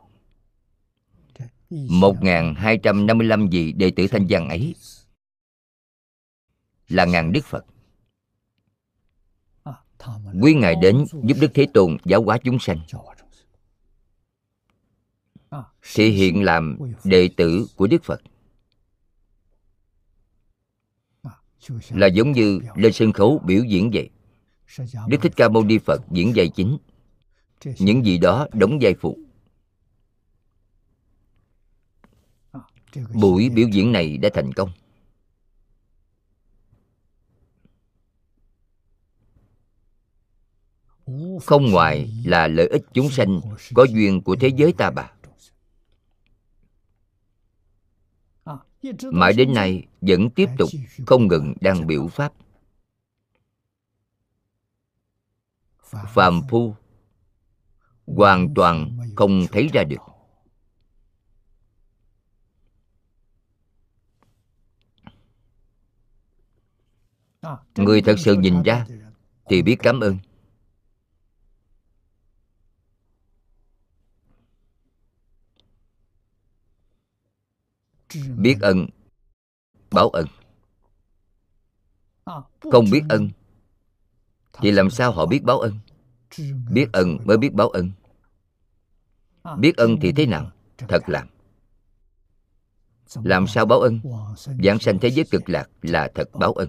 Một ngàn hai trăm năm mươi lăm vị đệ tử thanh văn ấy là ngàn đức phật. Quý ngài đến giúp đức thế tôn giáo hóa chúng sanh. Thì hiện làm đệ tử của đức phật. Là giống như lên sân khấu biểu diễn vậy. Đức thích ca mâu ni phật diễn vai chính. Những gì đó đóng vai phụ. Buổi biểu diễn này đã thành công. Không ngoài là lợi ích chúng sanh có duyên của thế giới ta bà. Mãi đến nay vẫn tiếp tục không ngừng đang biểu pháp. Phàm phu hoàn toàn không thấy ra được. Người thật sự nhìn ra thì biết cảm ơn. Biết ân. Báo ân. Không biết ân. Thì làm sao họ biết báo ân? Biết ân mới biết báo ân. Biết ân thì thế nào? Thật làm. Làm sao báo ân? Giảng sanh thế giới cực lạc là thật báo ân.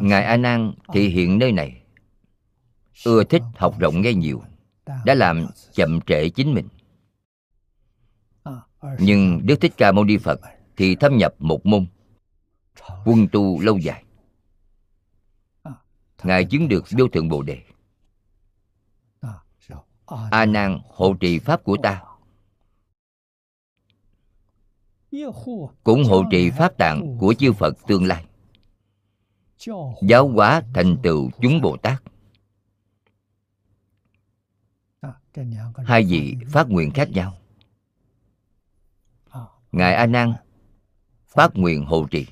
Ngài a nan thị hiện nơi này. Ưa thích học rộng nghe nhiều. Đã làm chậm trễ chính mình. Nhưng đức thích ca mâu ni phật thì thâm nhập một môn quân tu lâu dài. Ngài chứng được vô thượng bồ đề. A nan hộ trì pháp của ta. Cũng hộ trì pháp tạng của chư phật tương lai giáo hóa thành tựu chúng bồ tát. Hai vị phát nguyện khác nhau. Ngài a nan phát nguyện hộ trì.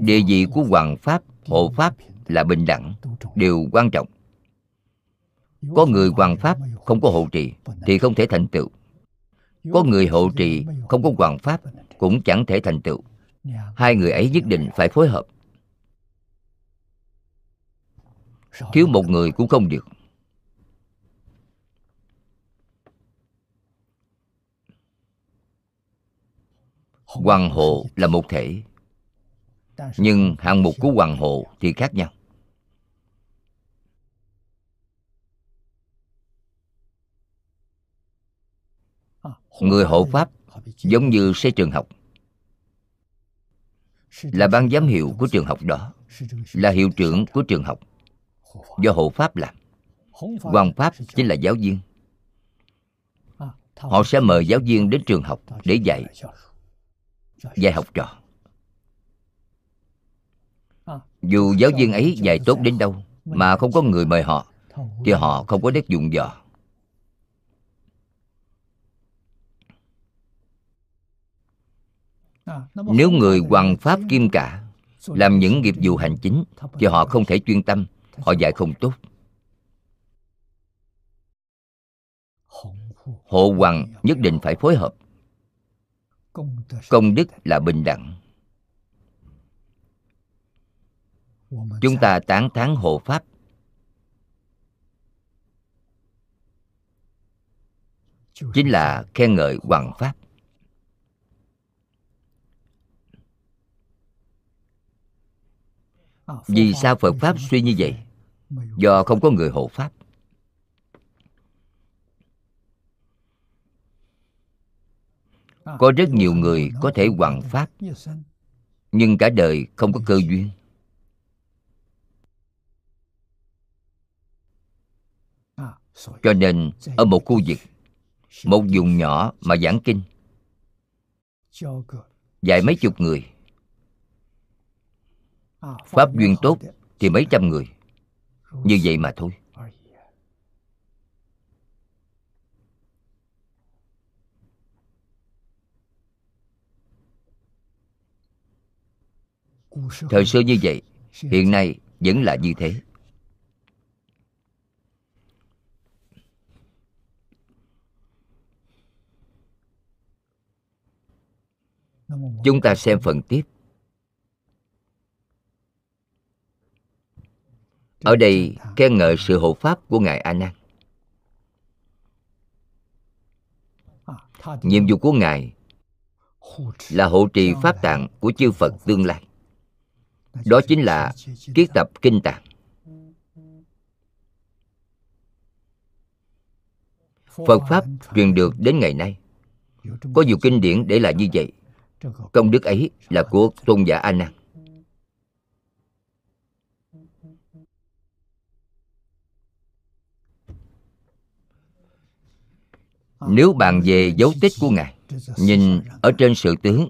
Địa vị của hoàng pháp, hộ pháp là bình đẳng đều quan trọng. Có người hoàng pháp không có hộ trì thì không thể thành tựu. Có người hộ trì không có hoàng pháp cũng chẳng thể thành tựu hai người ấy nhất định phải phối hợp. Thiếu một người cũng không được. Hoàng hộ là một thể nhưng hạng mục của hoàng hộ thì khác nhau. Người hộ pháp giống như xây trường học là ban giám hiệu của trường học đó, là hiệu trưởng của trường học. Do hộ pháp làm. Hoàng pháp chính là giáo viên. Họ sẽ mời giáo viên đến trường học để dạy dạy học trò. Dù giáo viên ấy dạy tốt đến đâu mà không có người mời họ, thì họ không có đất dụng dò nếu người hoàng pháp kim cả làm những nghiệp vụ hành chính thì họ không thể chuyên tâm họ dạy không tốt. Hộ hoàng nhất định phải phối hợp. Công đức là bình đẳng. Chúng ta tán thán hộ pháp. Chính là khen ngợi hoàng pháp vì sao phật pháp suy như vậy? do không có người hộ pháp. Có rất nhiều người có thể hoằng pháp nhưng cả đời không có cơ duyên. Cho nên ở một khu vực một vùng nhỏ mà giảng kinh dạy mấy chục người pháp duyên tốt thì mấy trăm người. Như vậy mà thôi. Thời xưa như vậy, hiện nay vẫn là như thế. Chúng ta xem phần tiếp. Ở đây khen ngợi sự hộ pháp của ngài a nan. Nhiệm vụ của ngài là hộ trì pháp tạng của chư phật tương lai. Đó chính là kiết tập kinh tạng. Phật pháp truyền được đến ngày nay. Có nhiều kinh điển để lại như vậy. Công đức ấy là của tôn giả a nan nếu bàn về dấu tích của ngài, nhìn ở trên sự tướng,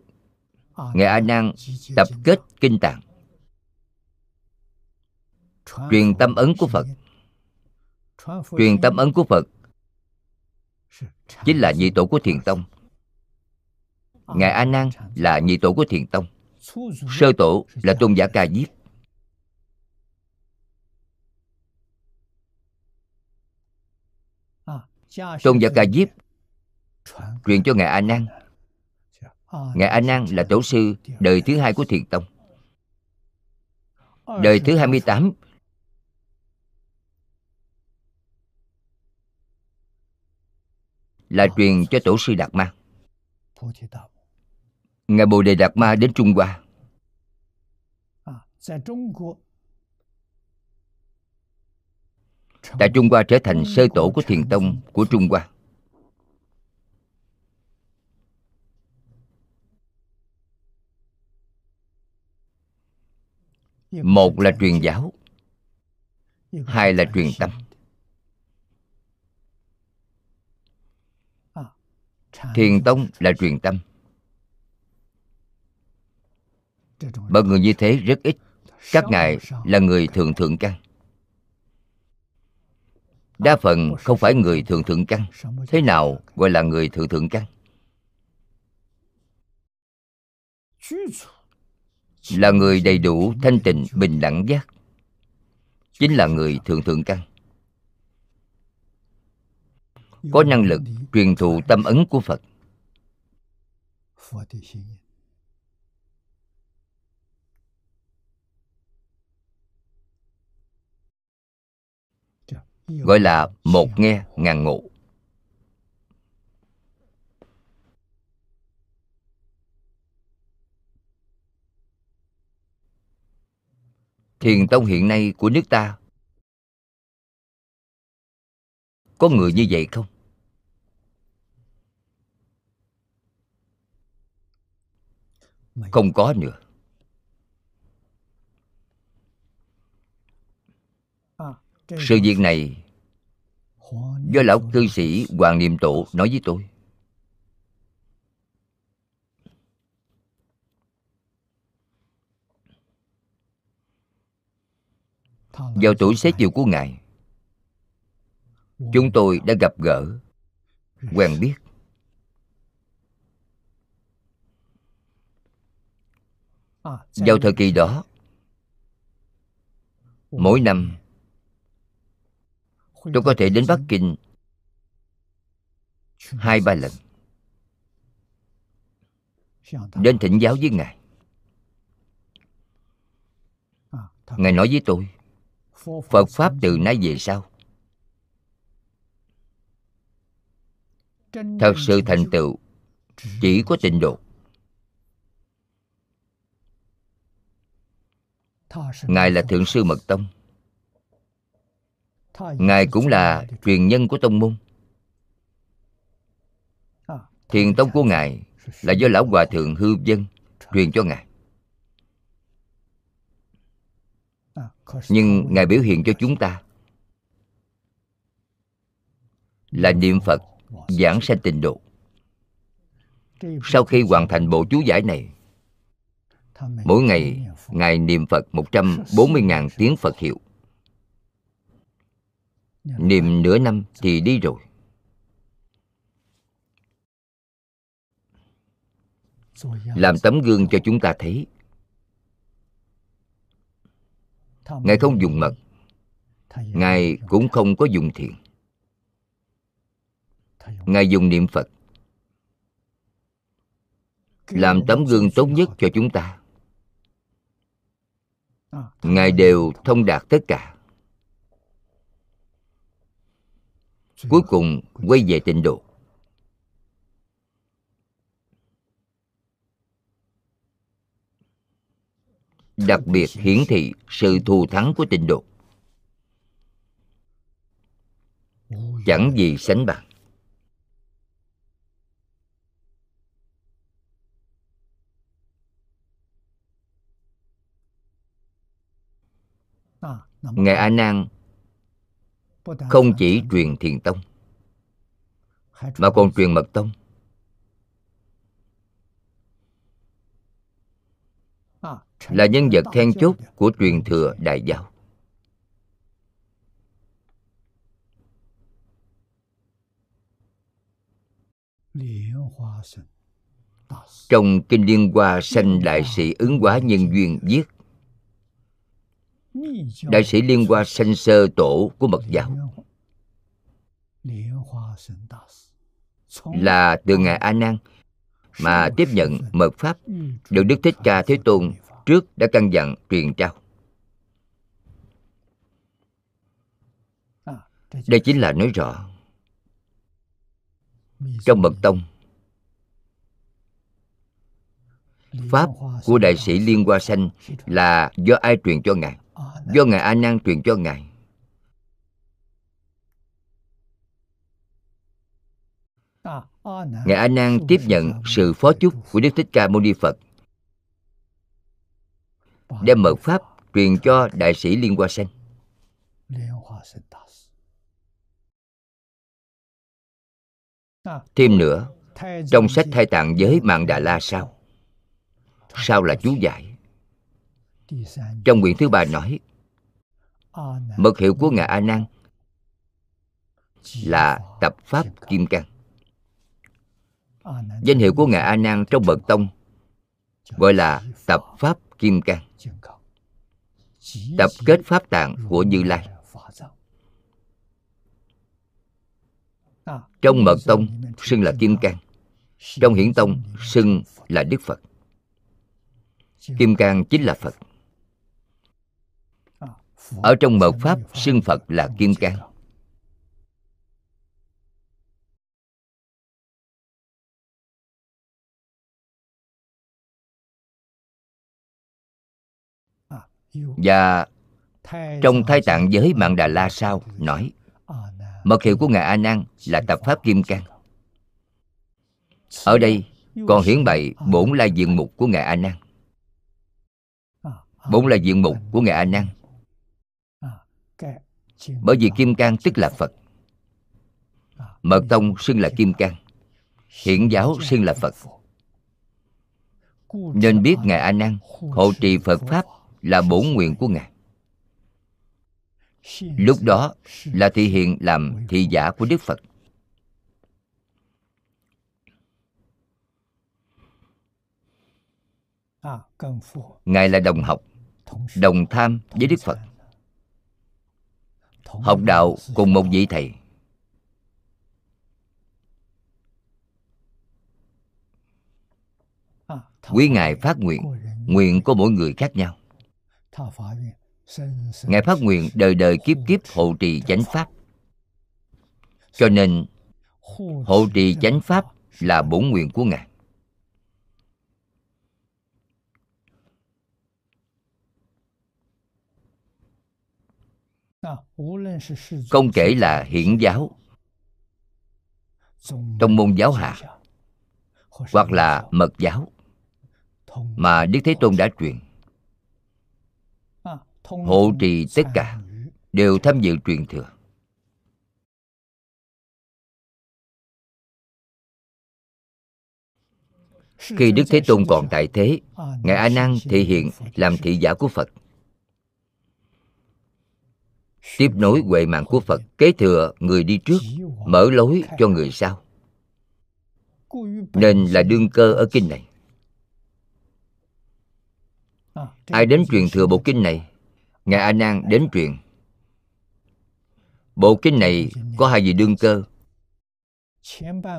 ngài a nan tập kết kinh tạng. Truyền tâm ấn của phật. Truyền tâm ấn của phật chính là nhị tổ của thiền tông. Ngài a nan là nhị tổ của thiền tông. Sơ tổ là tôn giả ca diếp. Tôn giả ca diếp truyền cho ngài a nan. Ngài a nan là tổ sư đời thứ hai của thiền tông. Đời thứ 28 là truyền cho tổ sư đạt ma. Ngài bồ đề đạt ma đến trung hoa. Tại trung hoa trở thành sơ tổ của thiền tông của trung hoa. Một là truyền giáo, hai là truyền tâm. Thiền tông là truyền tâm. Bậc người như thế rất ít. Các ngài là người thường thượng căn đa phần không phải người thường thượng căn. Thế nào gọi là người thường thượng căn? Là người đầy đủ thanh tịnh, bình đẳng giác. Chính là người thường thượng căn. Có năng lực truyền thụ tâm ấn của phật. Gọi là một nghe ngàn ngộ thiền tông hiện nay của nước ta có người như vậy không? Không có nữa sự việc này do lão cư sĩ hoàng niệm tổ nói với tôi. Vào tuổi xế chiều của ngài chúng tôi đã gặp gỡ. Quen biết. Vào thời kỳ đó mỗi năm tôi có thể đến bắc kinh hai ba lần. đến thỉnh giáo với ngài. Ngài nói với tôi phật pháp từ nay về sau. Thật sự thành tựu chỉ có tịnh độ. ngài là thượng sư mật tông ngài cũng là truyền nhân của tông môn. Thiền tông của ngài là do lão hòa thượng hư dân truyền cho ngài. Nhưng ngài biểu hiện cho chúng ta là niệm phật giảng sanh tịnh độ. Sau khi hoàn thành bộ chú giải này, mỗi ngày ngài niệm phật 140.000 tiếng phật hiệu niệm nửa năm thì đi rồi. Làm tấm gương cho chúng ta thấy. Ngài không dùng mật. Ngài cũng không có dùng thiền ngài dùng niệm phật. Làm tấm gương tốt nhất cho chúng ta. Ngài đều thông đạt tất cả cuối cùng quay về tịnh độ. Đặc biệt hiển thị sự thù thắng của tịnh độ. Chẳng gì sánh bằng. Ngài a nan không chỉ truyền thiền tông, mà còn truyền mật tông. Là nhân vật then chốt của truyền thừa đại giáo. Trong kinh liên hoa sanh đại sĩ ứng hóa nhân duyên viết đại sĩ liên hoa sanh sơ tổ của mật giáo. Là từ ngài a nan mà tiếp nhận mật pháp được đức thích ca thế tôn trước đã căn dặn truyền trao. Đây chính là nói rõ trong mật tông, pháp của đại sĩ liên hoa sanh là do ai truyền cho ngài? do ngài a nan truyền cho ngài. Ngài a nan tiếp nhận sự phó chúc của đức thích ca mâu ni phật. Đem mật pháp truyền cho đại sĩ liên hoa sen thêm nữa trong sách thay tạng giới mạng đà la sao sao là chú giải trong quyển thứ ba nói, mật hiệu của ngài a nan là tập pháp kim cang. Danh hiệu của ngài a nan trong bậc tông gọi là tập pháp kim cang, tập kết pháp tạng của như lai. Trong mật tông, xưng là kim cang. Trong hiển tông, xưng là đức phật. Kim cang chính là phật ở trong mật pháp, xưng phật là kim cang. Và trong thái tạng giới mạng đà la sao, nói, mật hiệu của ngài a nan là tập pháp kim cang. Ở đây còn hiển bày bổn là diện mục của ngài a nan. Bổn là diện mục của ngài a nan bởi vì kim cang tức là phật. Mật tông xưng là kim cang. Hiển giáo xưng là phật. Nên biết ngài a nan, hộ trì phật pháp là bổn nguyện của ngài. Lúc đó là thị hiện làm thị giả của đức phật. Ngài là đồng học, đồng tham với đức phật học đạo cùng một vị thầy. Quý ngài phát nguyện nguyện của mỗi người khác nhau. Ngài phát nguyện đời đời kiếp kiếp hộ trì chánh pháp. cho nên hộ trì chánh pháp là bổn nguyện của ngài không kể là hiển giáo. Trong môn giáo hạ hoặc là mật giáo mà đức thế tôn đã truyền. Hộ trì tất cả đều tham dự truyền thừa. Khi đức thế tôn còn tại thế ngài a nan thể hiện làm thị giả của phật tiếp nối huệ mạng của phật, kế thừa người đi trước, mở lối cho người sau. Nên là đương cơ ở kinh này. Ai đến truyền thừa bộ kinh này? Ngài a nan đến truyền. Bộ kinh này có hai vị đương cơ.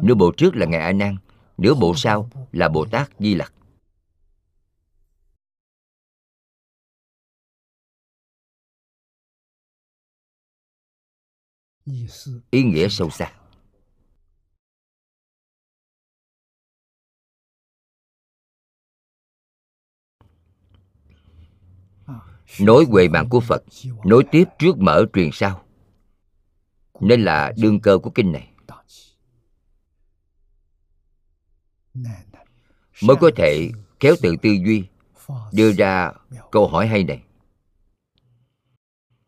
Nửa bộ trước là ngài a nan, nửa bộ sau là bồ tát di lặc. Ý nghĩa sâu xa. Nối huệ mạng của phật, nối tiếp trước mở truyền sau. Nên là đương cơ của kinh này. Mới có thể kéo tự tư duy, đưa ra câu hỏi hay này.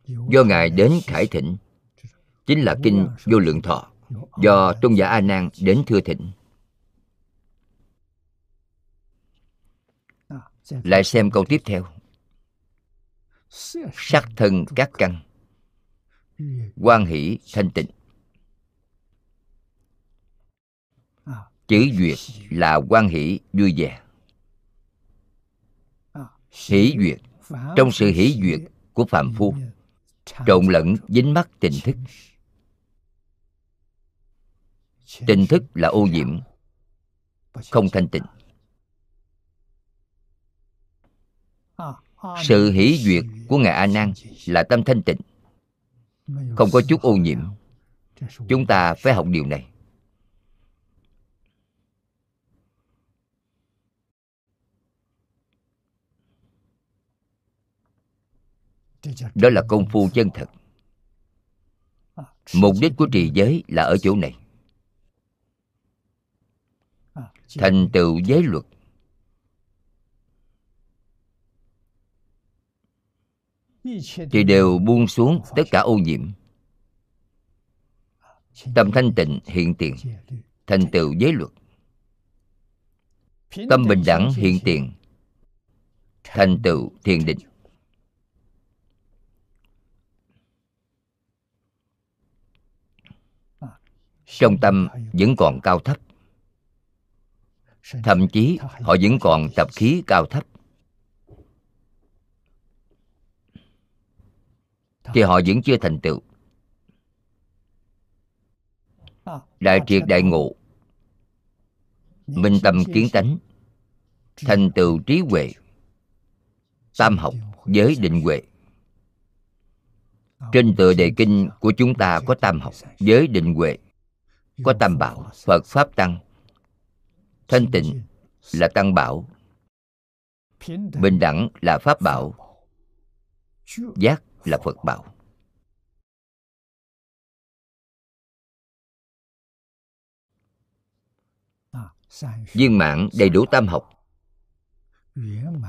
Do ngài đến khải thịnh chính là kinh vô lượng thọ, do tôn giả a nan đến thưa thỉnh. lại xem câu tiếp theo. Sắc thân các căn, quan hỷ thanh tịnh. Chữ duyệt là quan hỷ vui vẻ hỷ duyệt, trong sự hỷ duyệt của phạm phu, trộn lẫn dính mắc tình thức tình thức là ô nhiễm. Không thanh tịnh. Sự hỷ duyệt của ngài a nan là tâm thanh tịnh. Không có chút ô nhiễm. Chúng ta phải học điều này. Đó là công phu chân thật. Mục đích của trì giới là ở chỗ này. Thành tựu giới luật. Thì đều buông xuống tất cả ô nhiễm. Tâm thanh tịnh hiện tiền. Thành tựu giới luật. Tâm bình đẳng hiện tiền. Thành tựu thiền định. Trong tâm vẫn còn cao thấp thậm chí họ vẫn còn tập khí cao thấp. Thì họ vẫn chưa thành tựu. Đại triệt đại ngộ minh tâm kiến tánh thành tựu trí huệ tam học giới định huệ. Trên tựa đề kinh của chúng ta có tam học giới định huệ có tam bảo phật pháp tăng thanh tịnh là tăng bảo. Bình đẳng là pháp bảo. Giác là phật bảo. Viên mãn đầy đủ tam học.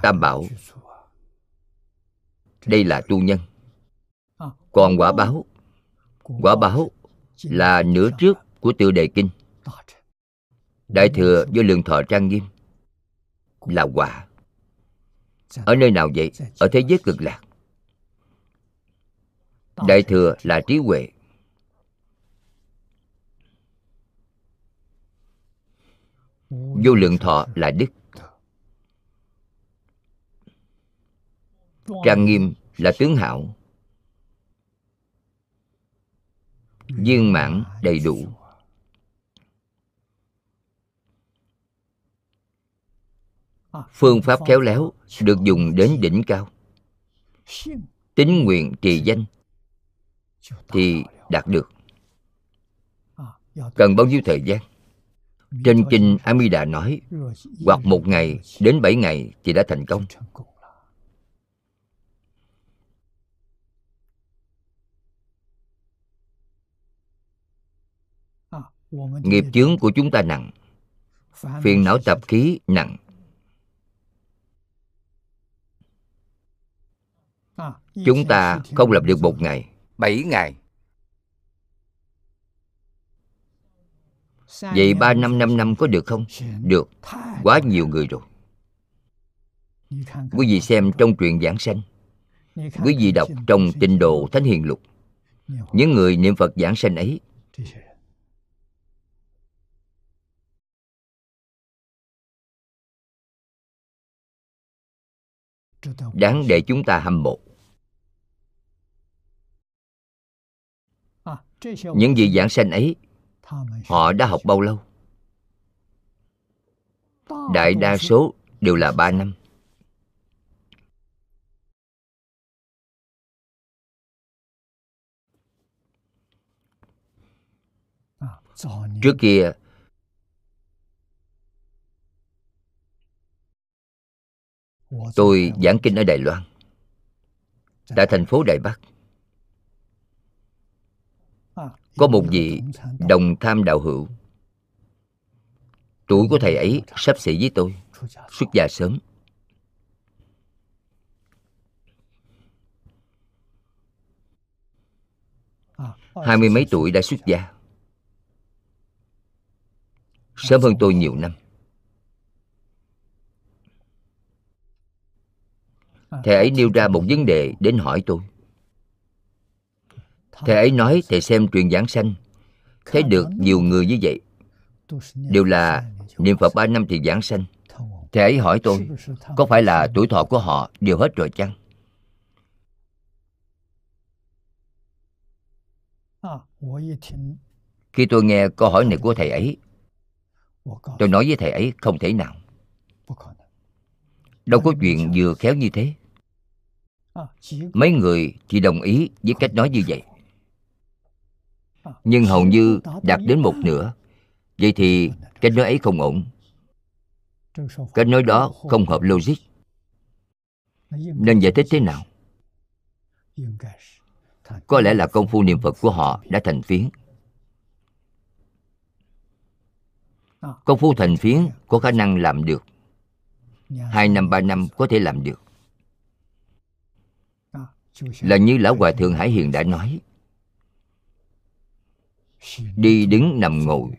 Tam bảo. Đây là tu nhân. Còn quả báo. Quả báo là nửa trước của tiêu đề kinh đại thừa do lượng thọ trang nghiêm. Là quả ở nơi nào vậy? Ở thế giới cực lạc. Đại thừa là trí huệ. Vô lượng thọ là đức. Trang nghiêm là tướng hảo. Viên mãn đầy đủ. Phương pháp khéo léo được dùng đến đỉnh cao. Tính nguyện trì danh thì đạt được. Cần bao nhiêu thời gian? Trên kinh amida nói, hoặc một ngày đến bảy ngày thì đã thành công. Nghiệp chướng của chúng ta nặng, phiền não tập khí nặng chúng ta không lập được một ngày, bảy ngày. Vậy ba năm năm năm có được không? Được. Quá nhiều người rồi. Quý vị xem trong truyện giảng sanh. Quý vị đọc trong tinh đồ thánh hiền lục. Những người niệm phật giảng sanh ấy đáng để chúng ta hâm mộ. Những vị giảng sanh ấy, họ đã học bao lâu? Đại đa số đều là ba năm. Trước kia, tôi giảng kinh ở đài loan. Tại thành phố đài bắc có một vị đồng tham đạo hữu. Tuổi của thầy ấy sắp xỉ với tôi, xuất gia sớm. Hai mươi mấy tuổi đã xuất gia. Sớm hơn tôi nhiều năm. Thầy ấy nêu ra một vấn đề đến hỏi tôi thầy ấy nói thầy xem truyền giảng sanh. Thấy được nhiều người như vậy. Đều là niệm phật ba năm thì giảng sanh. Thầy ấy hỏi tôi có phải là tuổi thọ của họ đều hết rồi chăng? Khi tôi nghe câu hỏi này của thầy ấy tôi nói với thầy ấy không thể nào. Đâu có chuyện vừa khéo như thế. Mấy người chỉ đồng ý với cách nói như vậy nhưng hầu như đạt đến một nửa. Vậy thì cách nói ấy không ổn. Cách nói đó không hợp logic. Nên giải thích thế nào? Có lẽ là công phu niệm phật của họ đã thành phiến. Công phu thành phiến có khả năng làm được. Hai năm, ba năm có thể làm được. Là như lão hòa thượng hải hiền đã nói đi đứng nằm ngồi.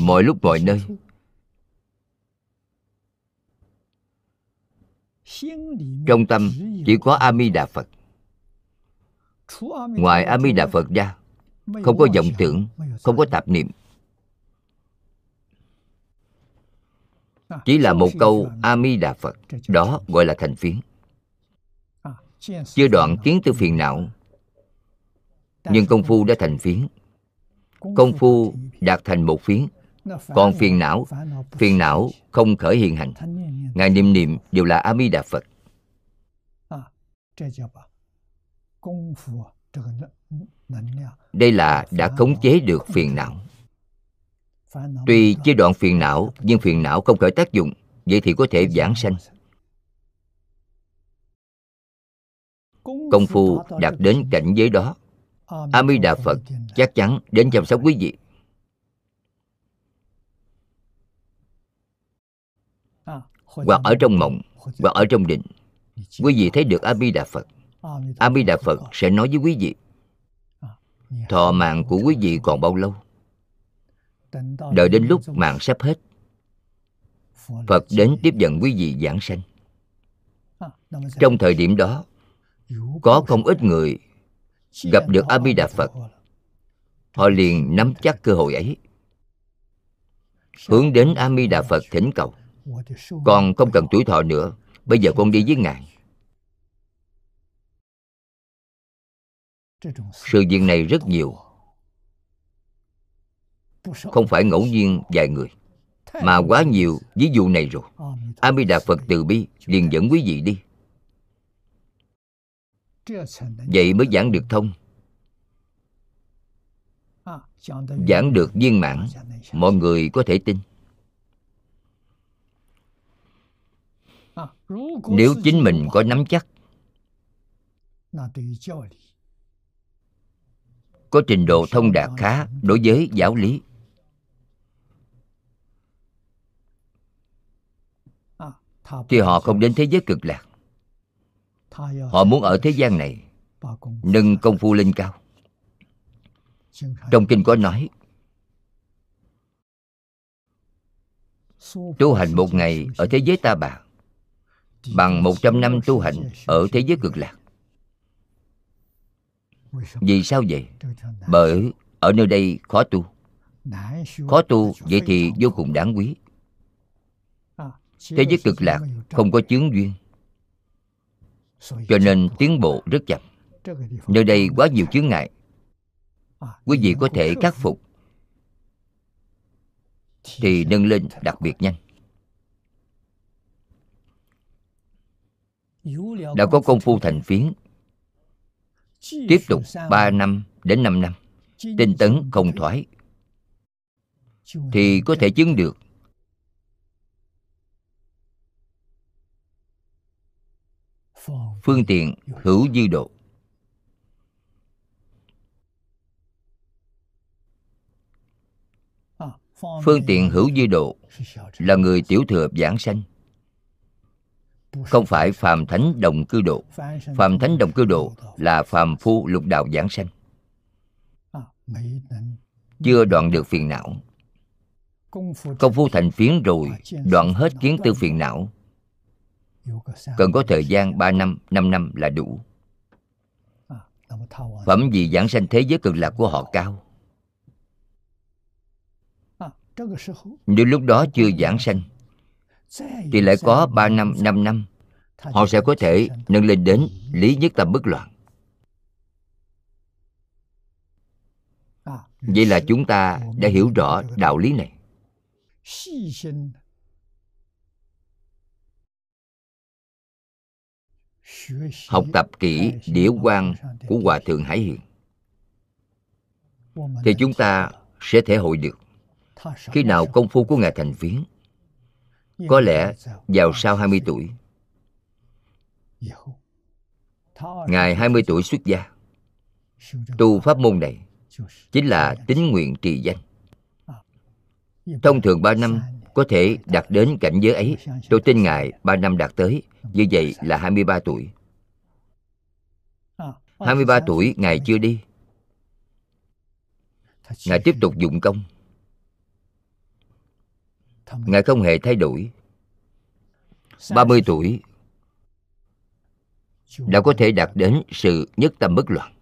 Mọi lúc mọi nơi. Trong tâm chỉ có a di đà phật. Ngoài a di đà phật ra, không có vọng tưởng, không có tạp niệm. Chỉ là một câu a di đà phật, đó gọi là thành phiến chưa đoạn kiến tư phiền não. nhưng công phu đã thành phiến. Công phu đạt thành một phiến. Còn phiền não phiền não không khởi hiện hành. Ngài niệm niệm đều là a di đà phật đây là đã khống chế được phiền não. Tuy chưa đoạn phiền não nhưng phiền não không khởi tác dụng vậy thì có thể giảng sanh công phu đạt đến cảnh giới đó. A di đà phật chắc chắn đến chăm sóc quý vị. Hoặc ở trong mộng hoặc ở trong định. Quý vị thấy được a di đà phật a di đà phật sẽ nói với quý vị. Thọ mạng của quý vị còn bao lâu? Đợi đến lúc mạng sắp hết. Phật đến tiếp dẫn quý vị giảng sanh. Trong thời điểm đó có không ít người gặp được a di đà phật. họ liền nắm chắc cơ hội ấy. Hướng đến a di đà phật thỉnh cầu. Con không cần tuổi thọ nữa bây giờ con đi với ngài. Sự việc này rất nhiều. không phải ngẫu nhiên vài người mà quá nhiều ví dụ này rồi. A di đà phật từ bi liền dẫn quý vị đi vậy mới giảng được thông. Giảng được viên mãn, mọi người có thể tin. Nếu chính mình có nắm chắc, có trình độ thông đạt khá đối với giáo lý. Thì họ không đến thế giới cực lạc họ muốn ở thế gian này nâng công phu lên cao. Trong kinh có nói tu hành một ngày ở thế giới ta bà bằng một trăm năm tu hành ở thế giới cực lạc. Vì sao vậy? Bởi ở nơi đây khó tu. Khó tu vậy thì vô cùng đáng quý. Thế giới cực lạc không có chướng duyên cho nên tiến bộ rất chậm. nơi đây quá nhiều chướng ngại. Quý vị có thể khắc phục. thì nâng lên đặc biệt nhanh. Đã có công phu thành phiến. Tiếp tục 3 năm đến 5 năm. Tinh tấn không thoái. Thì có thể chứng được phương tiện hữu dư độ. Phương tiện hữu dư độ là người tiểu thừa giảng sanh. Không phải phàm thánh đồng cư độ. Phàm thánh đồng cư độ là phàm phu lục đạo giảng sanh. Chưa đoạn được phiền não. Công phu thành phiến rồi, đoạn hết kiến tư phiền não cần có thời gian 3 năm, 5 năm là đủ. Phẩm vị giảng sanh thế giới cực lạc của họ cao. Nếu lúc đó chưa giảng sanh, thì lại có 3 năm, 5 năm, họ sẽ có thể nâng lên đến lý nhất tâm bất loạn. Vậy là chúng ta đã hiểu rõ đạo lý này học tập kỹ đĩa quan của hòa thượng hải hiền. Thì chúng ta sẽ thể hội được. Khi nào công phu của ngài thành phiến có lẽ vào sau 20 tuổi. Ngài 20 tuổi xuất gia, Tu pháp môn này chính là tính nguyện trì danh. Thông thường ba năm có thể đạt đến cảnh giới ấy. Tôi tin ngài ba năm đạt tới như vậy là 23 tuổi. 23 tuổi, ngài chưa đi. Ngài tiếp tục dụng công. Ngài không hề thay đổi. 30 tuổi đã có thể đạt đến sự nhất tâm bất loạn.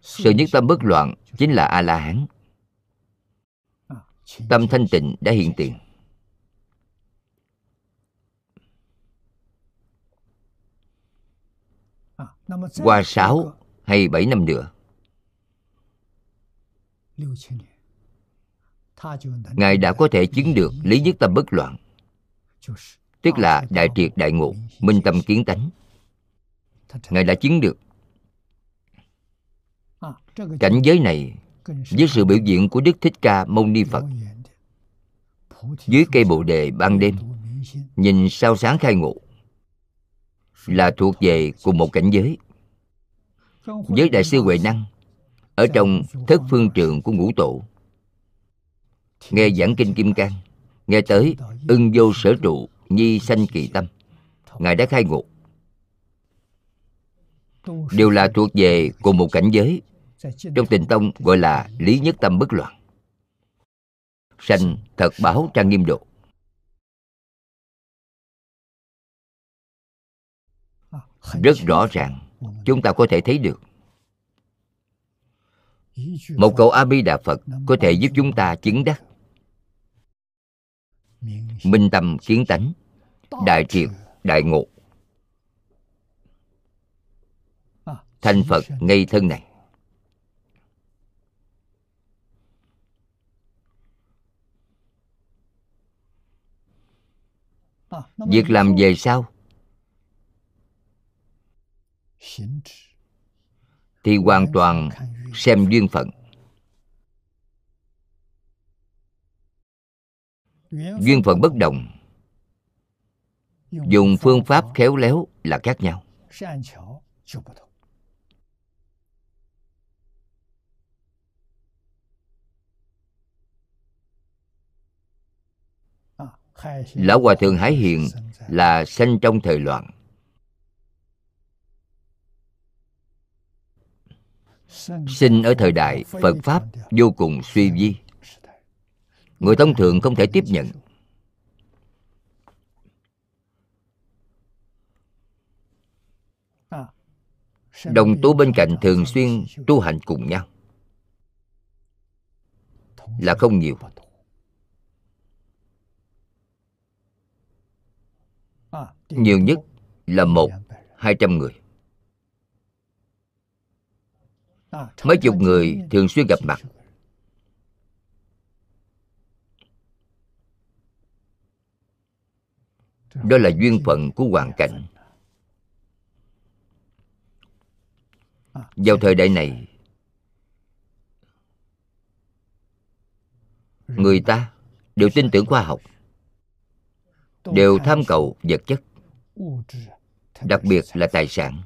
Sự nhất tâm bất loạn chính là a la hán tâm thanh tịnh đã hiện tiền. Qua sáu hay bảy năm nữa? Ngài đã có thể chứng được lý nhất tâm bất loạn. tức là đại triệt đại ngộ minh tâm kiến tánh. ngài đã chứng được. Cảnh giới này với sự biểu diễn của đức thích ca mâu ni phật dưới cây bồ đề ban đêm nhìn sao sáng khai ngộ là thuộc về cùng một cảnh giới. Với đại sư huệ năng, ở trong thất phương trường của ngũ tổ, nghe giảng kinh kim cang, nghe tới ưng vô sở trụ nhi sanh kỳ tâm, ngài đã khai ngộ. Đều là thuộc về cùng một cảnh giới, trong tình tông gọi là lý nhất tâm bất loạn. Sanh thật báo trang nghiêm độ. Rất rõ ràng. Chúng ta có thể thấy được. Một câu a di đà phật có thể giúp chúng ta chứng đắc. Minh tâm kiến tánh, đại triệt, đại ngộ. Thành phật ngây thân này. Việc làm về sau thì hoàn toàn xem duyên phận. Duyên phận bất đồng. Dùng phương pháp khéo léo là khác nhau. Lão hòa thượng hải hiền là sanh trong thời loạn. Sinh ở thời đại phật pháp vô cùng suy vi. Người thông thường không thể tiếp nhận. Đồng tu bên cạnh thường xuyên tu hành cùng nhau. Là không nhiều. Nhiều nhất là một, hai trăm người. Mấy chục người thường xuyên gặp mặt. Đó là duyên phận của hoàn cảnh. Vào thời đại này, người ta đều tin tưởng khoa học, đều tham cầu vật chất, đặc biệt là tài sản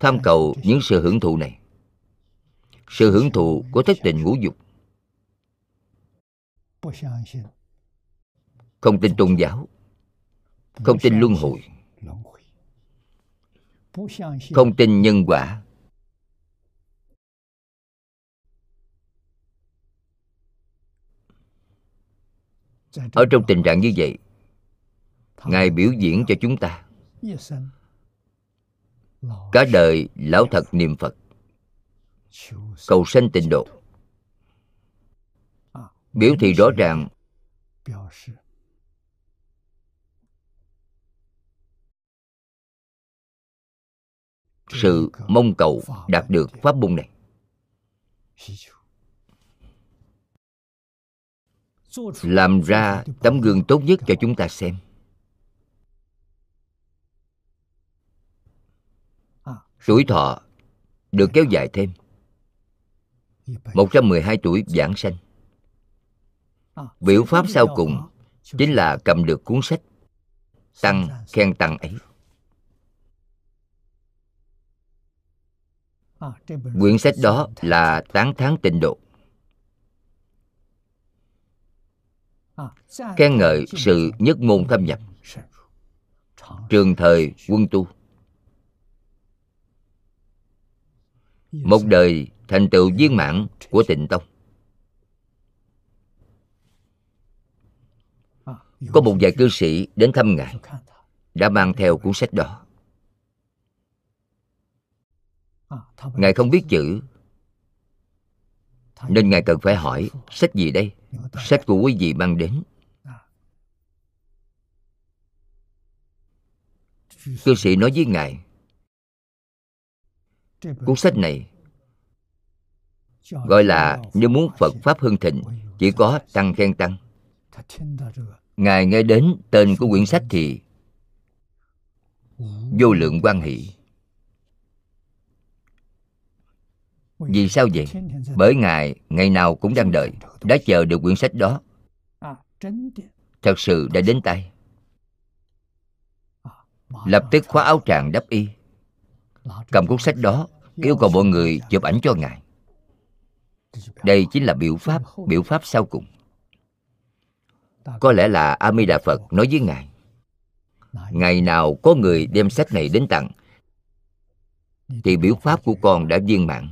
tham cầu những sự hưởng thụ này. Sự hưởng thụ của thất tình ngũ dục. Không tin tôn giáo. Không tin luân hồi. Không tin nhân quả. Ở trong tình trạng như vậy, ngài biểu diễn cho chúng ta cả đời lão thật niệm phật. Cầu sanh tịnh độ. Biểu thị rõ ràng. Sự. Mong cầu đạt được pháp môn này. Làm ra tấm gương tốt nhất cho chúng ta xem tuổi thọ được kéo dài thêm. 112 tuổi giảng sanh. Biểu pháp sau cùng Chính là cầm được cuốn sách Tăng khen tăng ấy. Quyển sách đó là tán tháng tịnh độ. Khen ngợi sự nhất môn thâm nhập. Trường thời quân tu. Một đời thành tựu viên mãn của tịnh tông. Có một vài cư sĩ đến thăm ngài đã mang theo cuốn sách đó. Ngài không biết chữ nên ngài cần phải hỏi sách gì đây? Sách của quý vị mang đến. Cư sĩ nói với ngài cuốn sách này gọi là nếu muốn phật pháp hưng thịnh chỉ có tăng khen tăng. Ngài nghe đến tên của quyển sách thì vô lượng quan hỷ. Vì sao vậy? Bởi ngài ngày nào cũng đang đợi, đã chờ được quyển sách đó. Thật sự đã đến tay. Lập tức khóa áo tràng đắp y cầm cuốn sách đó yêu cầu mọi người chụp ảnh cho ngài. Đây chính là biểu pháp biểu pháp sau cùng. Có lẽ là a di đà phật nói với ngài, ngày nào có người đem sách này đến tặng, thì biểu pháp của con đã viên mãn.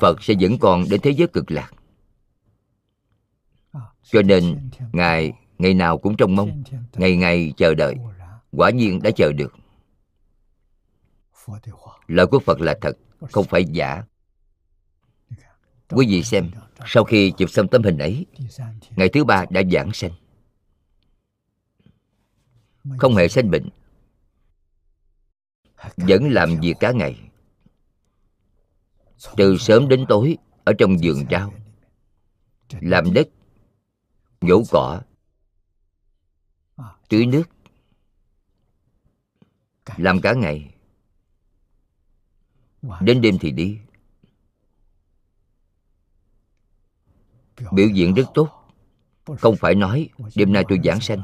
Phật sẽ dẫn con đến thế giới cực lạc. Cho nên, ngài ngày nào cũng trông mong, ngày ngày chờ đợi, quả nhiên đã chờ được lời của phật là thật, không phải giả. Quý vị xem, sau khi chụp xong tấm hình ấy, ngày thứ ba đã giảng sanh. Không hề sanh bệnh, vẫn làm việc cả ngày. Từ sớm đến tối, ở trong vườn rau, làm đất nhổ cỏ, tưới nước, làm cả ngày đến đêm thì đi. Biểu diễn rất tốt. Không phải nói, đêm nay tôi giảng sanh.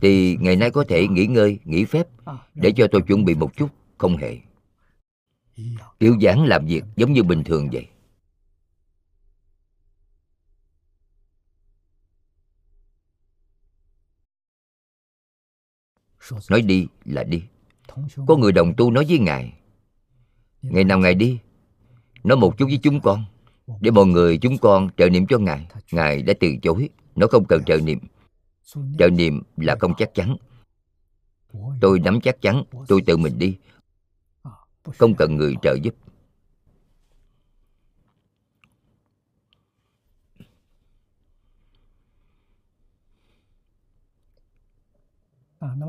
Thì ngày nay có thể nghỉ ngơi, nghỉ phép để cho tôi chuẩn bị một chút, không hề. Tiểu giảng làm việc giống như bình thường vậy. Nói đi là đi. Có người đồng tu nói với ngài ngày nào ngài đi, nói một chút với chúng con, để mọi người chúng con trợ niệm cho ngài. Ngài đã từ chối, nó không cần trợ niệm. Trợ niệm là không chắc chắn. Tôi nắm chắc chắn, tôi tự mình đi. Không cần người trợ giúp.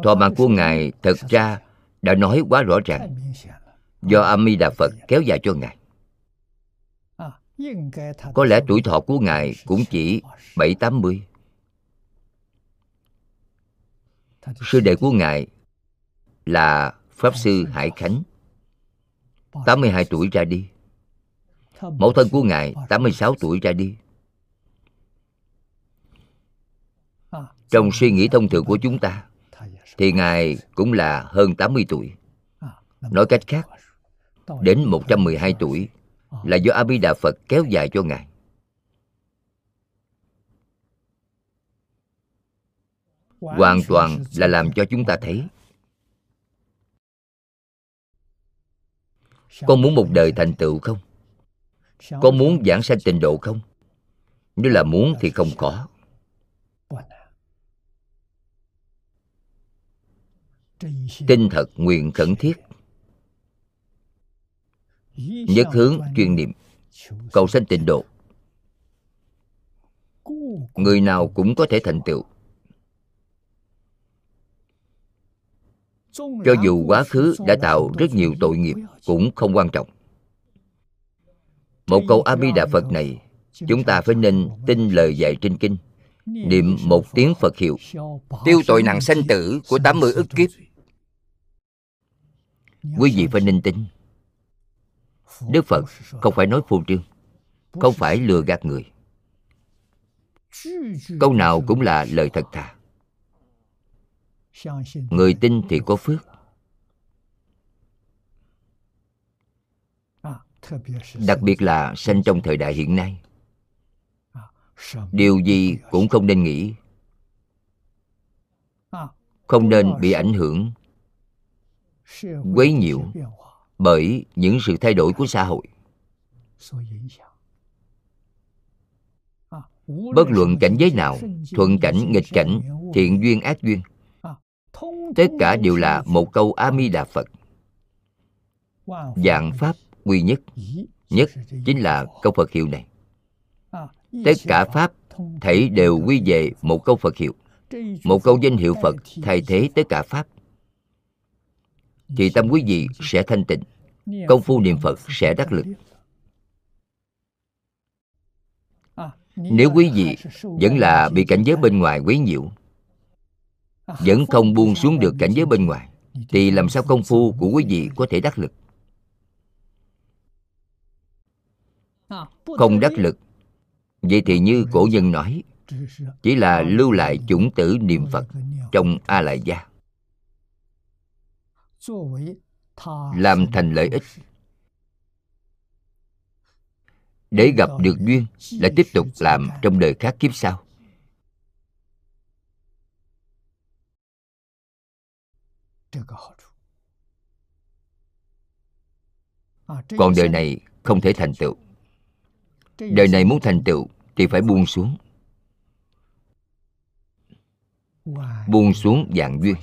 Thọ mạng của ngài thật ra đã nói quá rõ ràng do a di đà phật kéo dài cho ngài. Có lẽ tuổi thọ của ngài cũng chỉ bảy tám mươi. Sư đệ của ngài là pháp sư hải khánh 82 tuổi ra đi. Mẫu thân của Ngài 86 tuổi ra đi. Trong suy nghĩ thông thường của chúng ta, Thì Ngài cũng là hơn 80 tuổi. Nói cách khác Đến 112 tuổi Là do A Di Đà Phật kéo dài cho Ngài. Hoàn toàn là làm cho chúng ta thấy. Con muốn một đời thành tựu không? Con muốn giảng sanh tịnh độ không? Nếu là muốn thì không có. Tinh thật nguyện khẩn thiết nhất hướng chuyên niệm, cầu sanh tịnh độ. Người nào cũng có thể thành tựu. Cho dù quá khứ đã tạo rất nhiều tội nghiệp cũng không quan trọng. Một câu a di đà phật này, chúng ta phải nên tin lời dạy trên kinh. Niệm một tiếng phật hiệu. Tiêu tội nặng sanh tử của 80 ức kiếp. Quý vị phải nên tin đức phật không phải nói phô trương, không phải lừa gạt người. Câu nào cũng là lời thật thà. Người tin thì có phước. Đặc biệt là sanh trong thời đại hiện nay. Điều gì cũng không nên nghĩ. Không nên bị ảnh hưởng. Quấy nhiễu bởi những sự thay đổi của xã hội. Bất luận cảnh giới nào, thuận cảnh, nghịch cảnh, thiện duyên, ác duyên, tất cả đều là một câu a di đà phật. Dạng pháp quy nhất nhất chính là câu phật hiệu này. Tất cả pháp thảy đều quy về một câu phật hiệu. Một câu danh hiệu phật thay thế tất cả pháp thì tâm quý vị sẽ thanh tịnh. Công phu niệm phật sẽ đắc lực. Nếu quý vị vẫn là bị cảnh giới bên ngoài quấy nhiễu, vẫn không buông xuống được cảnh giới bên ngoài, thì làm sao công phu của quý vị có thể đắc lực? Không đắc lực. Vậy thì như cổ nhân nói, chỉ là lưu lại chủng tử niệm phật trong a lại gia làm thành lợi ích. Để gặp được duyên lại tiếp tục làm trong đời khác kiếp sau. Còn đời này không thể thành tựu. Đời này muốn thành tựu thì phải buông xuống. Buông xuống dạng duyên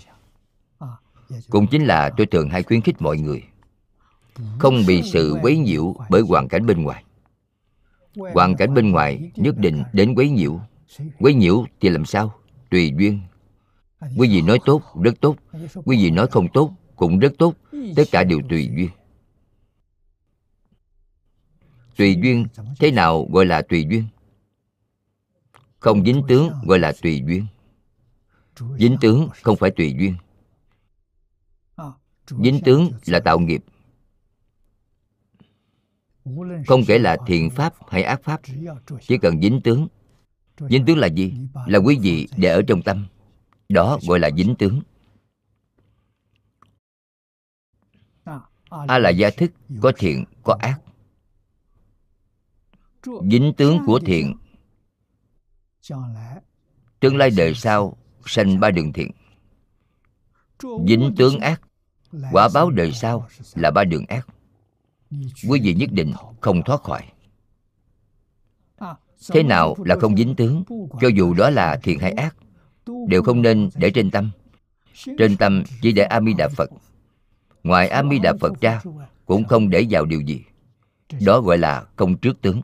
cũng chính là tôi thường hay khuyến khích mọi người không bị sự quấy nhiễu bởi hoàn cảnh bên ngoài. Hoàn cảnh bên ngoài nhất định đến quấy nhiễu. Quấy nhiễu thì làm sao? Tùy duyên. Quý vị nói tốt, rất tốt. Quý vị nói không tốt, cũng rất tốt. Tất cả đều tùy duyên. Tùy duyên, thế nào gọi là tùy duyên? Không dính tướng gọi là tùy duyên. Dính tướng không phải tùy duyên dính tướng là tạo nghiệp. Không kể là thiện pháp hay ác pháp chỉ cần dính tướng. Dính tướng là gì? là quý vị để ở trong tâm. đó gọi là dính tướng. A là gia thức có thiện có ác. dính tướng của thiện. Tương lai đời sau sanh ba đường thiện. Dính tướng ác quả báo đời sau là ba đường ác. Quý vị nhất định không thoát khỏi. Thế nào là không dính tướng? Cho dù đó là thiện hay ác đều không nên để trên tâm. trên tâm chỉ để a di đà phật ngoài a di đà phật ra cũng không để vào điều gì. Đó gọi là không trước tướng.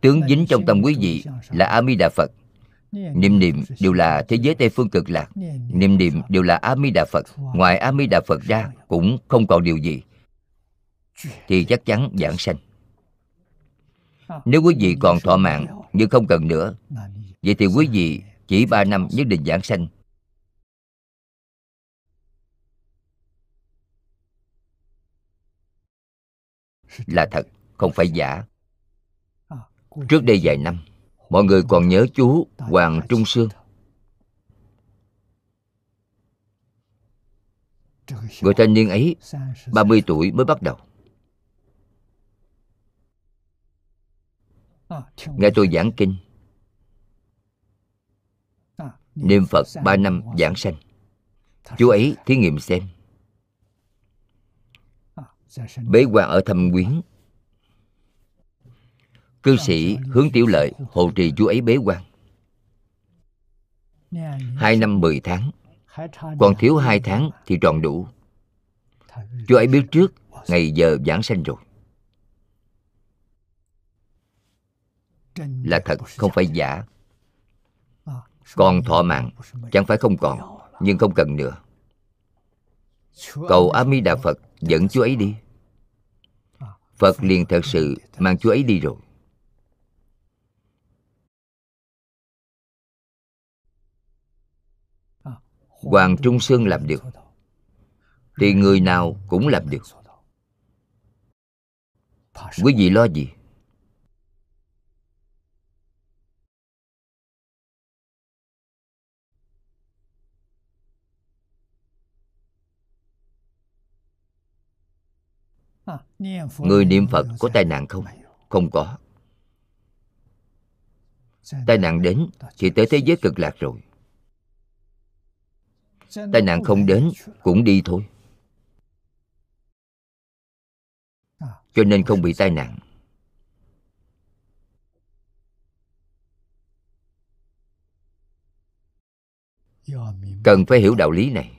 Tướng dính trong tâm quý vị là a di đà phật niệm niệm đều là thế giới tây phương cực lạc niệm niệm đều là a di đà phật. ngoài a di đà phật ra cũng không còn điều gì. Thì chắc chắn giảng sanh. Nếu quý vị còn thọ mạng nhưng không cần nữa vậy thì quý vị chỉ ba năm nhất định giảng sanh. Là thật không phải giả. Trước đây vài năm mọi người còn nhớ chú hoàng trung sương. Người thanh niên ấy 30 tuổi mới bắt đầu. Nghe tôi giảng kinh, niệm phật ba năm giảng sanh. Chú ấy thí nghiệm xem. Bế quan ở thâm quyến cư sĩ hướng tiểu lợi hộ trì chú ấy bế quan. Hai năm mười tháng, còn thiếu hai tháng thì tròn đủ. Chú ấy biết trước, ngày giờ giảng sanh rồi. Là thật, không phải giả. Còn thọ mạng, chẳng phải không còn, nhưng không cần nữa. Cầu a di đà phật dẫn chú ấy đi. Phật liền thật sự mang chú ấy đi rồi. Hoàng trung sơn làm được. Thì người nào cũng làm được. Quý vị lo gì? Người niệm phật có tai nạn không? Không có. Tai nạn đến thì tới thế giới cực lạc rồi tai nạn không đến, cũng đi thôi. Cho nên không bị tai nạn. Cần phải hiểu đạo lý này.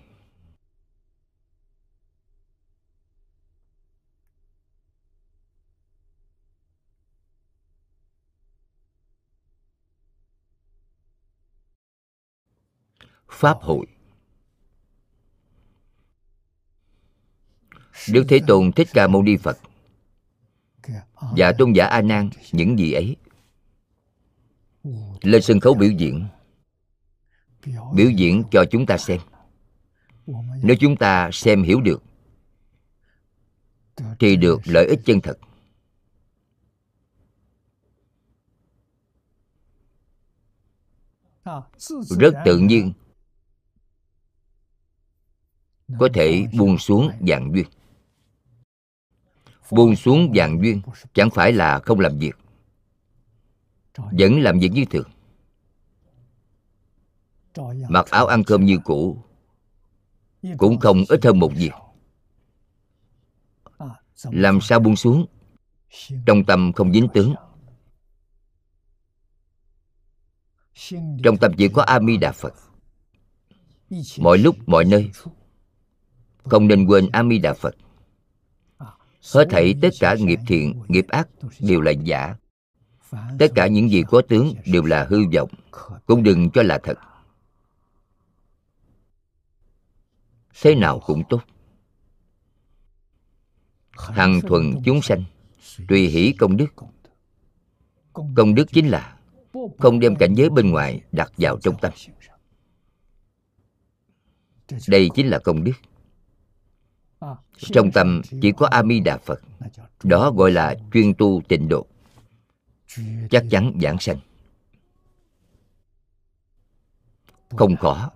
Pháp hội. Đức thế tôn thích ca mâu ni phật. Và tôn giả a nan, những gì ấy? Lên sân khấu biểu diễn. Biểu diễn cho chúng ta xem. Nếu chúng ta xem hiểu được, thì được lợi ích chân thật. Rất tự nhiên. Có thể buông xuống dạng duyên buông xuống dạng duyên, chẳng phải là không làm việc, vẫn làm việc như thường. Mặc áo ăn cơm như cũ, cũng không ít hơn một việc. Làm sao buông xuống? Trong tâm không dính tướng. Trong tâm chỉ có a di đà phật. Mọi lúc, mọi nơi. Không nên quên a di đà phật hết thảy tất cả nghiệp thiện, nghiệp ác đều là giả. Tất cả những gì có tướng đều là hư vọng, cũng đừng cho là thật. Thế nào cũng tốt. Hằng thuần chúng sanh, tùy hỷ công đức. Công đức chính là không đem cảnh giới bên ngoài đặt vào trong tâm. Đây chính là công đức trong tâm chỉ có a di đà phật. Đó gọi là chuyên tu tịnh độ. Chắc chắn giảng sanh. Không có.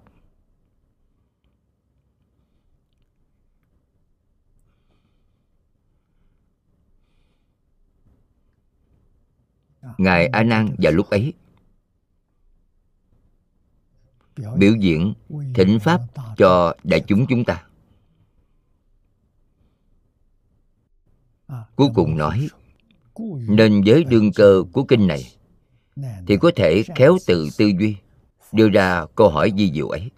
Ngài a nan vào lúc ấy biểu diễn thỉnh pháp cho đại chúng chúng ta. Cuối cùng nói, nên với đương cơ của kinh này, thì có thể khéo từ tư duy, đưa ra câu hỏi di diệu ấy.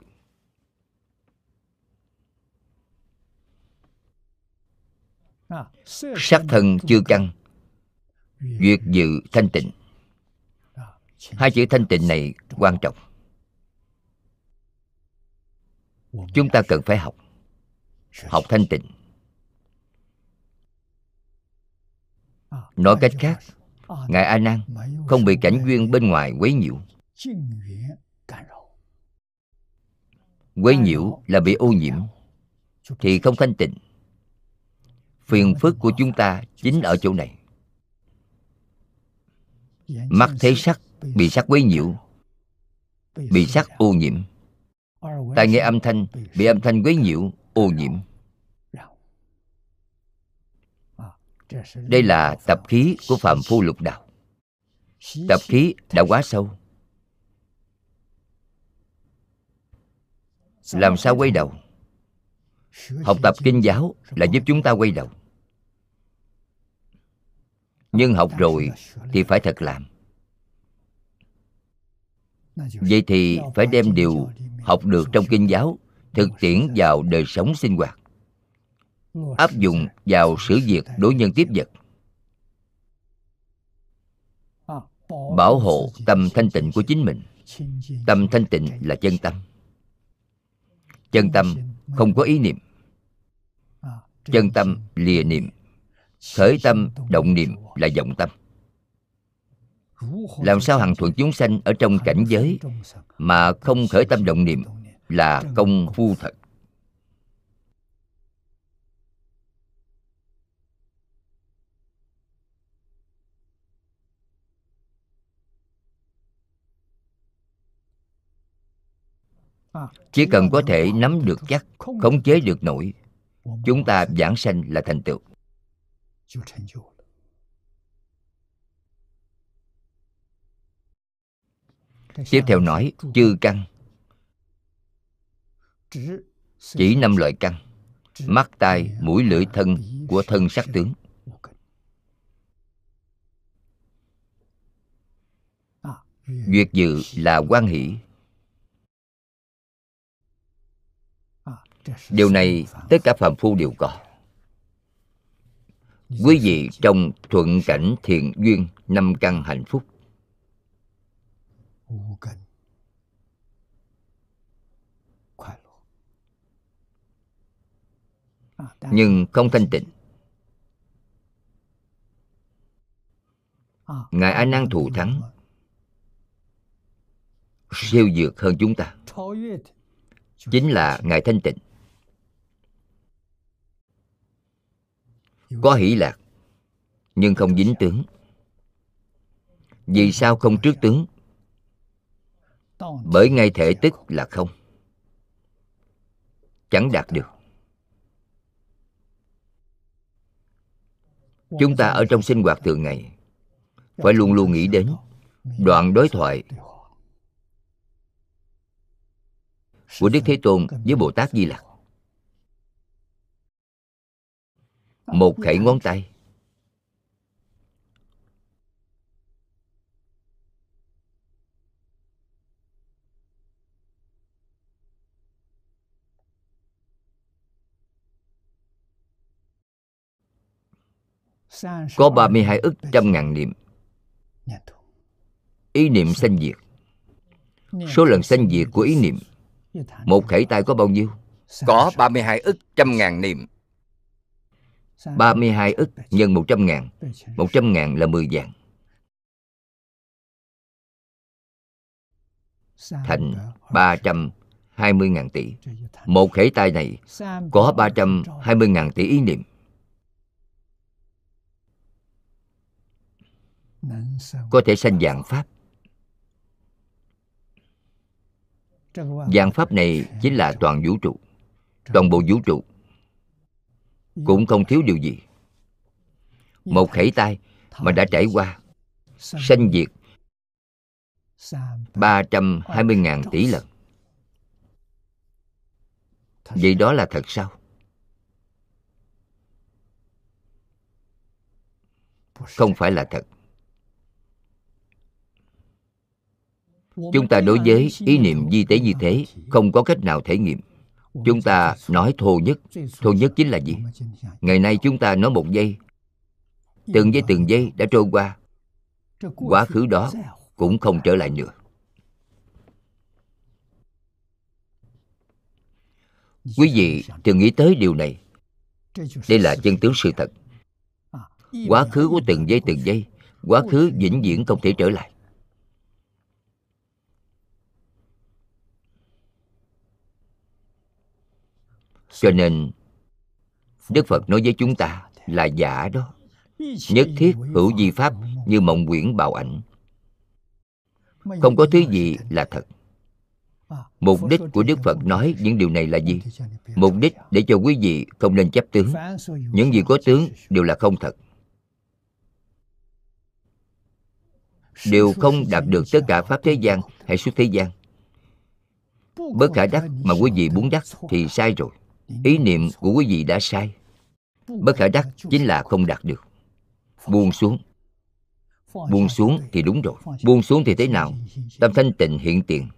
Sắc thân chưa căng, duyệt dự thanh tịnh. Hai chữ thanh tịnh này quan trọng. Chúng ta cần phải học học thanh tịnh. Nói cách khác ngài a nan không bị cảnh duyên bên ngoài quấy nhiễu. Quấy nhiễu là bị ô nhiễm. thì không thanh tịnh. Phiền phức của chúng ta chính ở chỗ này. Mắt thấy sắc bị sắc quấy nhiễu. bị sắc ô nhiễm. Tai nghe âm thanh bị âm thanh quấy nhiễu ô nhiễm đây là tập khí của phạm phu lục đạo. Tập khí đã quá sâu. Làm sao quay đầu? Học tập kinh giáo là giúp chúng ta quay đầu. Nhưng học rồi thì phải thật làm. Vậy thì phải đem điều học được trong kinh giáo thực tiễn vào đời sống sinh hoạt áp dụng vào sự việc đối nhân tiếp vật. Bảo hộ tâm thanh tịnh của chính mình. Tâm thanh tịnh là chân tâm. Chân tâm không có ý niệm. Chân tâm lìa niệm. Khởi tâm, động niệm là vọng tâm. Làm sao hằng thuận chúng sanh ở trong cảnh giới mà không khởi tâm, động niệm là công phu thật? chỉ cần có thể nắm được chắc, khống chế được nổi, chúng ta giảng sanh là thành tựu. Tiếp theo nói, chư căn. Chỉ năm loại căn, mắt, tai, mũi, lưỡi, thân của thân sắc tướng. Duyệt dự là quan hỷ. điều này tất cả phàm phu đều có. Quý vị trong thuận cảnh thiện duyên, năm căn hạnh phúc. Nhưng không thanh tịnh. Ngài a nan thù thắng, siêu dược hơn chúng ta chính là ngài thanh tịnh. Có hỷ lạc, nhưng không dính tướng. Vì sao không trước tướng? Bởi ngay thể tức là không. Chẳng đạt được. Chúng ta ở trong sinh hoạt thường ngày, phải luôn luôn nghĩ đến đoạn đối thoại của đức thế tôn với bồ tát di lặc. Một khẩy ngón tay. Có 32 ức trăm ngàn niệm. Ý niệm sanh diệt. Số lần sanh diệt của ý niệm một khẩy tay có bao nhiêu? Có 32 ức trăm ngàn niệm. 32 ức nhân 100 ngàn. 100 ngàn là 10 vàng. Thành 320 ngàn tỷ. Một khẩy tay này có 320 ngàn tỷ ý niệm. Có thể sanh dạng pháp. Dạng pháp này chính là toàn vũ trụ. toàn bộ vũ trụ cũng không thiếu điều gì. Một khẩy tay mà đã trải qua sanh diệt 320.000 tỷ lần. Vậy đó là thật sao? Không phải là thật Chúng ta đối với ý niệm di tế như thế, Không có cách nào thể nghiệm. Chúng ta nói thô nhất. Thô nhất chính là gì? Ngày nay chúng ta nói một giây. Từng giây từng giây đã trôi qua. Quá khứ đó cũng không trở lại nữa. Quý vị thường nghĩ tới điều này? Đây là chân tướng sự thật. Quá khứ của từng giây từng giây. Quá khứ vĩnh viễn không thể trở lại. Cho nên, đức phật nói với chúng ta là giả đó. Nhất thiết hữu di pháp như mộng quyển bào ảnh. Không có thứ gì là thật. Mục đích của đức phật nói những điều này là gì? Mục đích để cho quý vị không nên chấp tướng. Những gì có tướng đều là không thật. Đều không đạt được tất cả pháp thế gian hay suốt thế gian. Bất khả đắc mà quý vị muốn đắc thì sai rồi ý niệm của quý vị đã sai. Bất khả đắc chính là không đạt được. Buông xuống. Buông xuống thì đúng rồi. Buông xuống thì thế nào? Tâm thanh tịnh hiện tiền.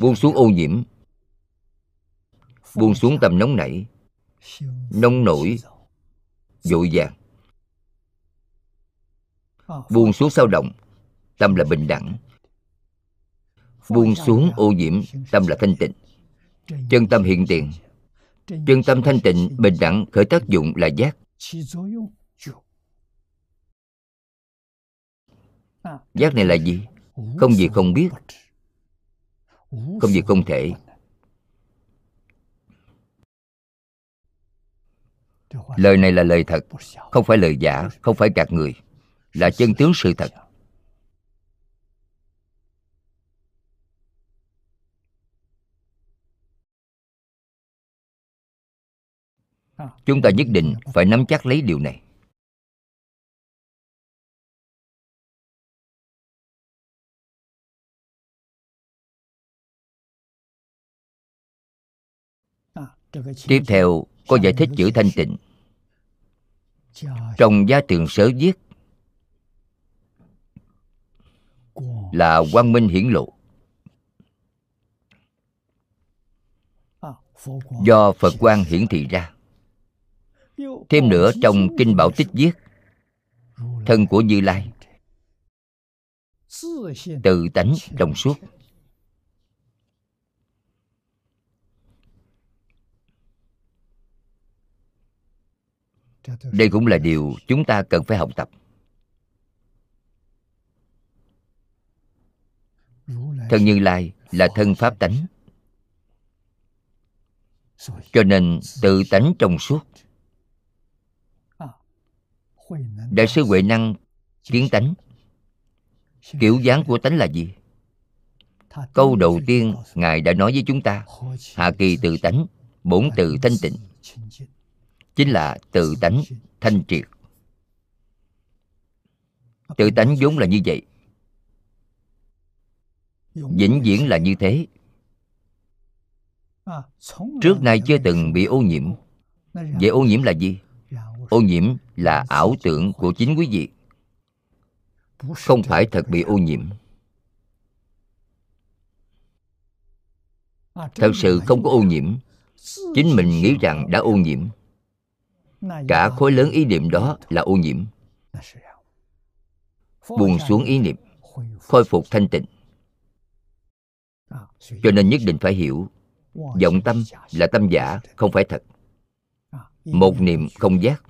Buông xuống ô nhiễm. Buông xuống tâm nóng nảy. Nông nổi. Dội vàng. Buông xuống sao động. Tâm là bình đẳng. Buông xuống ô nhiễm. Tâm là thanh tịnh chân tâm hiện tiền. Chân tâm thanh tịnh, bình đẳng, khởi tác dụng là giác. Giác này là gì? Không gì không biết. Không gì không thể. Lời này là lời thật, không phải lời giả, không phải gạt người. Là chân tướng sự thật. Chúng ta nhất định phải nắm chắc lấy điều này. Tiếp theo, có giải thích chữ thanh tịnh. Trong gia tường sớ viết là quang minh hiển lộ. Do phật quang hiển thị ra thêm nữa trong kinh bảo tích viết, thân của như lai, tự tánh trong suốt. Đây cũng là điều chúng ta cần phải học tập. Thân như lai là thân pháp tánh, cho nên tự tánh trong suốt đại sư huệ năng kiến tánh. Kiểu dáng của tánh là gì? Câu đầu tiên ngài đã nói với chúng ta, hạ kỳ tự tánh, bổn tự thanh tịnh, chính là tự tánh thanh triệt. Tự tánh vốn là như vậy. Vĩnh viễn là như thế. Trước nay chưa từng bị ô nhiễm. Vậy ô nhiễm là gì? Ô nhiễm là ảo tưởng của chính quý vị. Không phải thật bị ô nhiễm. Thật sự không có ô nhiễm. Chính mình nghĩ rằng đã ô nhiễm. Cả khối lớn ý niệm đó là ô nhiễm. Buông xuống ý niệm, khôi phục thanh tịnh. Cho nên nhất định phải hiểu, vọng tâm là tâm giả, không phải thật. Một niệm không giác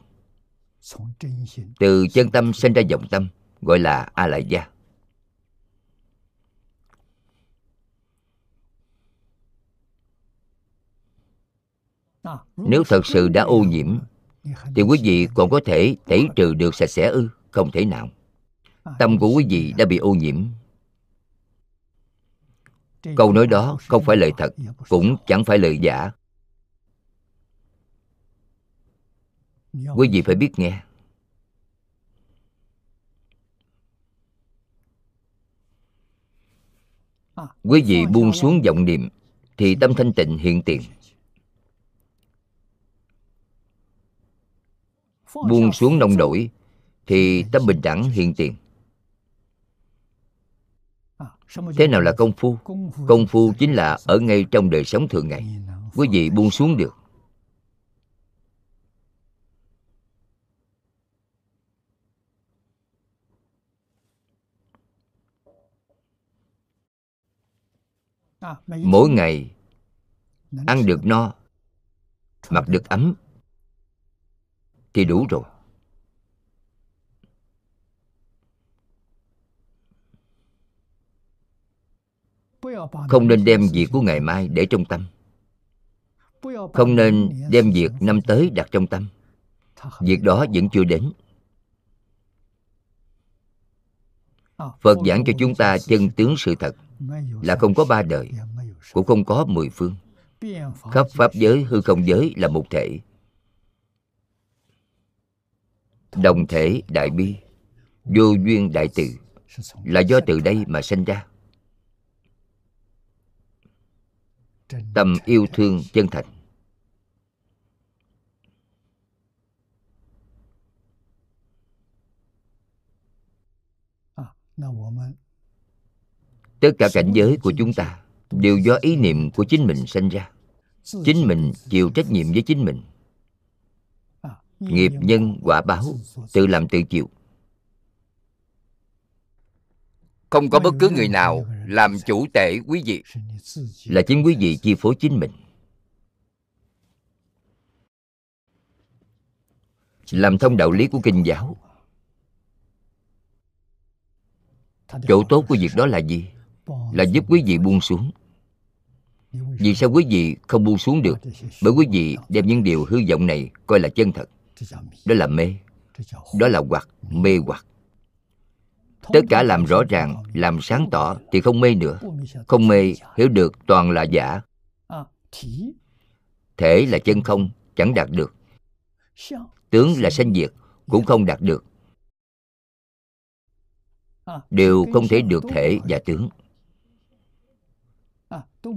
từ chân tâm sinh ra vọng tâm gọi là a lại gia nếu thật sự đã ô nhiễm thì quý vị còn có thể tẩy trừ được sạch sẽ ư không thể nào. Tâm của quý vị đã bị ô nhiễm. câu nói đó không phải lời thật cũng chẳng phải lời giả quý vị phải biết nghe. Quý vị buông xuống vọng niệm thì tâm thanh tịnh hiện tiền. Buông xuống nông nổi thì tâm bình đẳng hiện tiền. Thế nào là công phu? Công phu chính là ở ngay trong đời sống thường ngày. Quý vị buông xuống được mỗi ngày ăn được no mặc được ấm thì đủ rồi. Không nên đem việc của ngày mai để trong tâm. Không nên đem việc năm tới đặt trong tâm. Việc đó vẫn chưa đến phật giảng cho chúng ta chân tướng sự thật là không có ba đời cũng không có mười phương. khắp pháp giới hư không giới là một thể. Đồng thể đại bi vô duyên đại từ là do từ đây mà sinh ra. Tâm yêu thương chân thành tất cả cảnh giới của chúng ta đều do ý niệm của chính mình sinh ra. Chính mình chịu trách nhiệm với chính mình. Nghiệp nhân quả báo tự làm tự chịu. Không có bất cứ người nào làm chủ tể quý vị. là chính quý vị chi phối chính mình. Làm thông đạo lý của kinh giáo chỗ tốt của việc đó là gì? Là giúp quý vị buông xuống. Vì sao quý vị không buông xuống được? Bởi quý vị đem những điều hư vọng này coi là chân thật. Đó là mê. Đó là hoặc, mê hoặc. Tất cả làm rõ ràng, làm sáng tỏ thì không mê nữa. Không mê, hiểu được toàn là giả. Thể là chân không, chẳng đạt được. Tướng là sanh diệt, cũng không đạt được đều không thể được thể và tướng.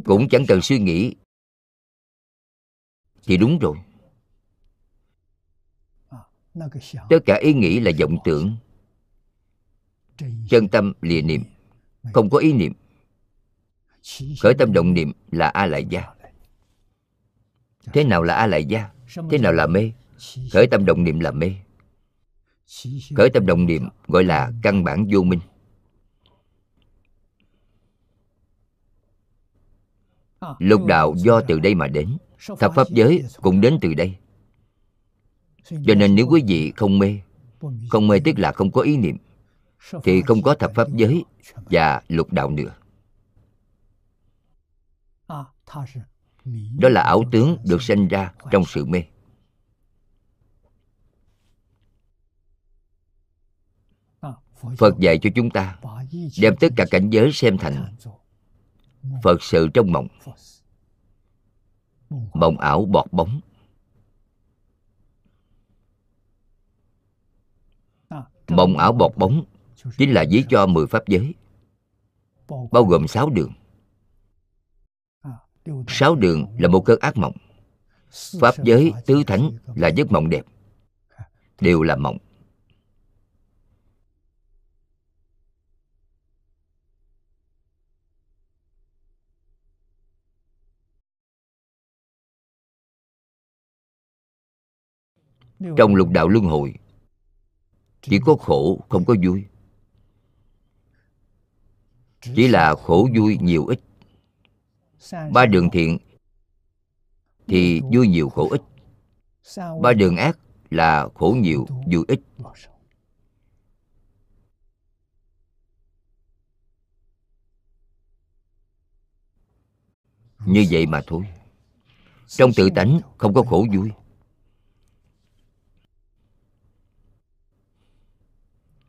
Cũng chẳng cần suy nghĩ. Thì đúng rồi. Tất cả ý nghĩ là vọng tưởng. Chân tâm lìa niệm. không có ý niệm. khởi tâm động niệm là a lại gia. Thế nào là a lại gia? Thế nào là mê? Khởi tâm động niệm là mê khởi tâm động niệm, gọi là căn bản vô minh. Lục đạo do từ đây mà đến, thập pháp giới cũng đến từ đây. Cho nên nếu quý vị không mê không mê tức là không có ý niệm, thì không có thập pháp giới và lục đạo nữa. Đó là ảo tướng được sinh ra trong sự mê. Phật dạy cho chúng ta đem tất cả cảnh giới xem thành phật sự trong mộng. Mộng ảo bọt bóng. Mộng ảo bọt bóng chính là ví cho mười pháp giới, bao gồm sáu đường. Sáu đường là một cơn ác mộng. Pháp giới tứ thánh là giấc mộng đẹp, đều là mộng. Trong lục đạo luân hồi, chỉ có khổ không có vui. Chỉ là khổ vui nhiều ít. Ba đường thiện thì vui nhiều khổ ít. Ba đường ác là khổ nhiều vui ít. Như vậy mà thôi. Trong tự tánh không có khổ vui.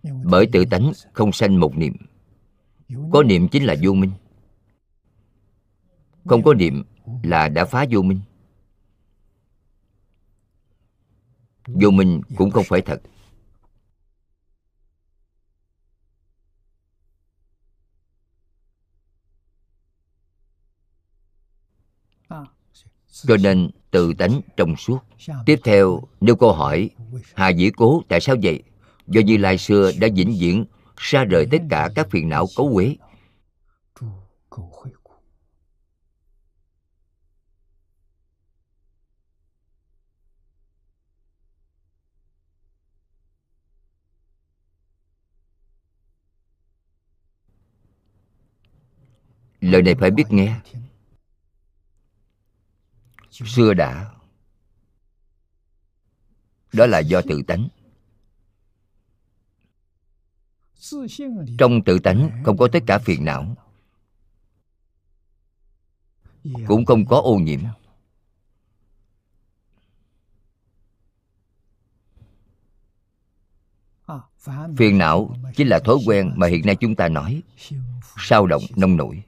Bởi tự tánh không sanh một niệm. Có niệm chính là vô minh. Không có niệm là đã phá vô minh. Vô minh cũng không phải thật. Cho nên tự tánh trong suốt. Tiếp theo nêu câu hỏi hà dĩ cố tại sao vậy do như lai xưa đã vĩnh viễn xa rời tất cả các phiền não cấu quế lời này phải biết nghe. Xưa đã. Đó là do tự tánh trong tự tánh không có tất cả phiền não. Cũng không có ô nhiễm. Phiền não chính là thói quen mà hiện nay chúng ta nói. Sao động nông nổi.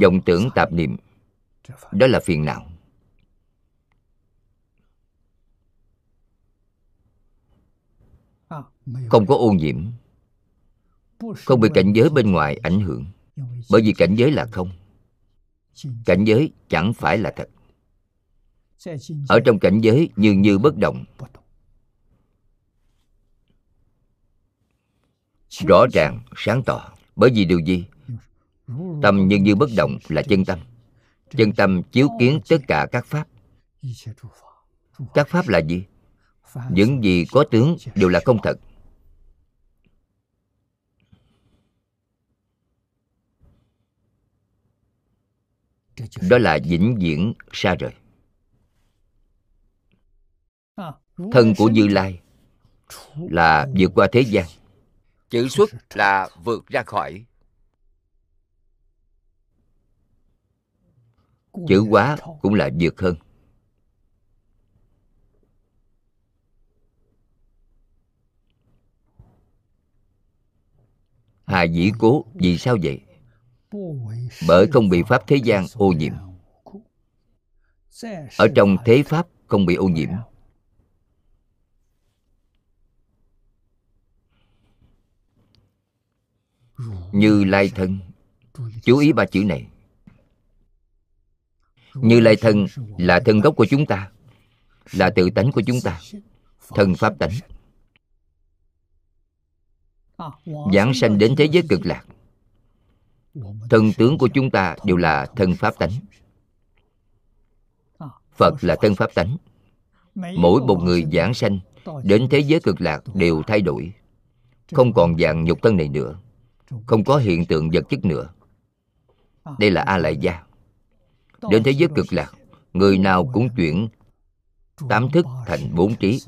Vọng tưởng tạp niệm. Đó là phiền não không có ô nhiễm. Không bị cảnh giới bên ngoài ảnh hưởng. Bởi vì cảnh giới là không. Cảnh giới chẳng phải là thật. Ở trong cảnh giới như như bất động. Rõ ràng, sáng tỏ. Bởi vì điều gì? Tâm như như bất động là chân tâm. Chân tâm chiếu kiến tất cả các pháp. Các pháp là gì? Những gì có tướng đều là không thật. Đó là vĩnh viễn xa rời. Thân của như lai là vượt qua thế gian. Chữ xuất là vượt ra khỏi. Chữ quá cũng là vượt hơn. Hà dĩ cố vì sao vậy bởi không bị pháp thế gian ô nhiễm. Ở trong thế pháp không bị ô nhiễm. Như lai thân, chú ý ba chữ này. Như lai thân là thân gốc của chúng ta, là tự tánh của chúng ta, thân pháp tánh. Giảng sanh đến thế giới cực lạc thân tướng của chúng ta đều là thân pháp tánh. Phật là thân pháp tánh. Mỗi một người giảng sanh đến thế giới cực lạc đều thay đổi. Không còn dạng nhục thân này nữa. Không có hiện tượng vật chất nữa. Đây là a lại gia đến thế giới cực lạc, người nào cũng chuyển tám thức thành bốn trí.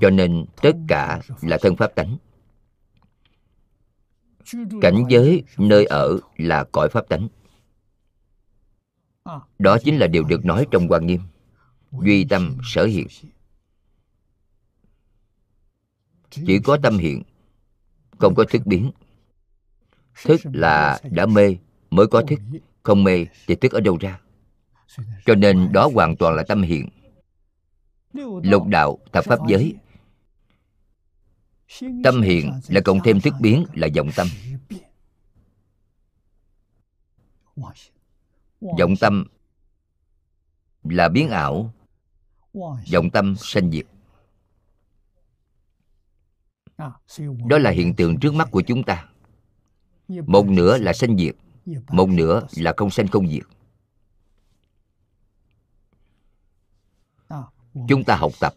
Cho nên tất cả là thân pháp tánh cảnh giới nơi ở là cõi pháp tánh đó chính là điều được nói trong quan nghiêm. Duy tâm sở hiện. Chỉ có tâm hiện, không có thức biến. Thức là đã mê, mới có thức. Không mê thì thức ở đâu ra? Cho nên đó hoàn toàn là tâm hiện. Lục đạo thập pháp giới tâm hiện là cộng thêm thức biến là vọng tâm. Vọng tâm là biến ảo vọng tâm sanh diệt. Đó là hiện tượng trước mắt của chúng ta. Một nửa là sanh diệt một nửa là không sanh không diệt. Chúng ta học tập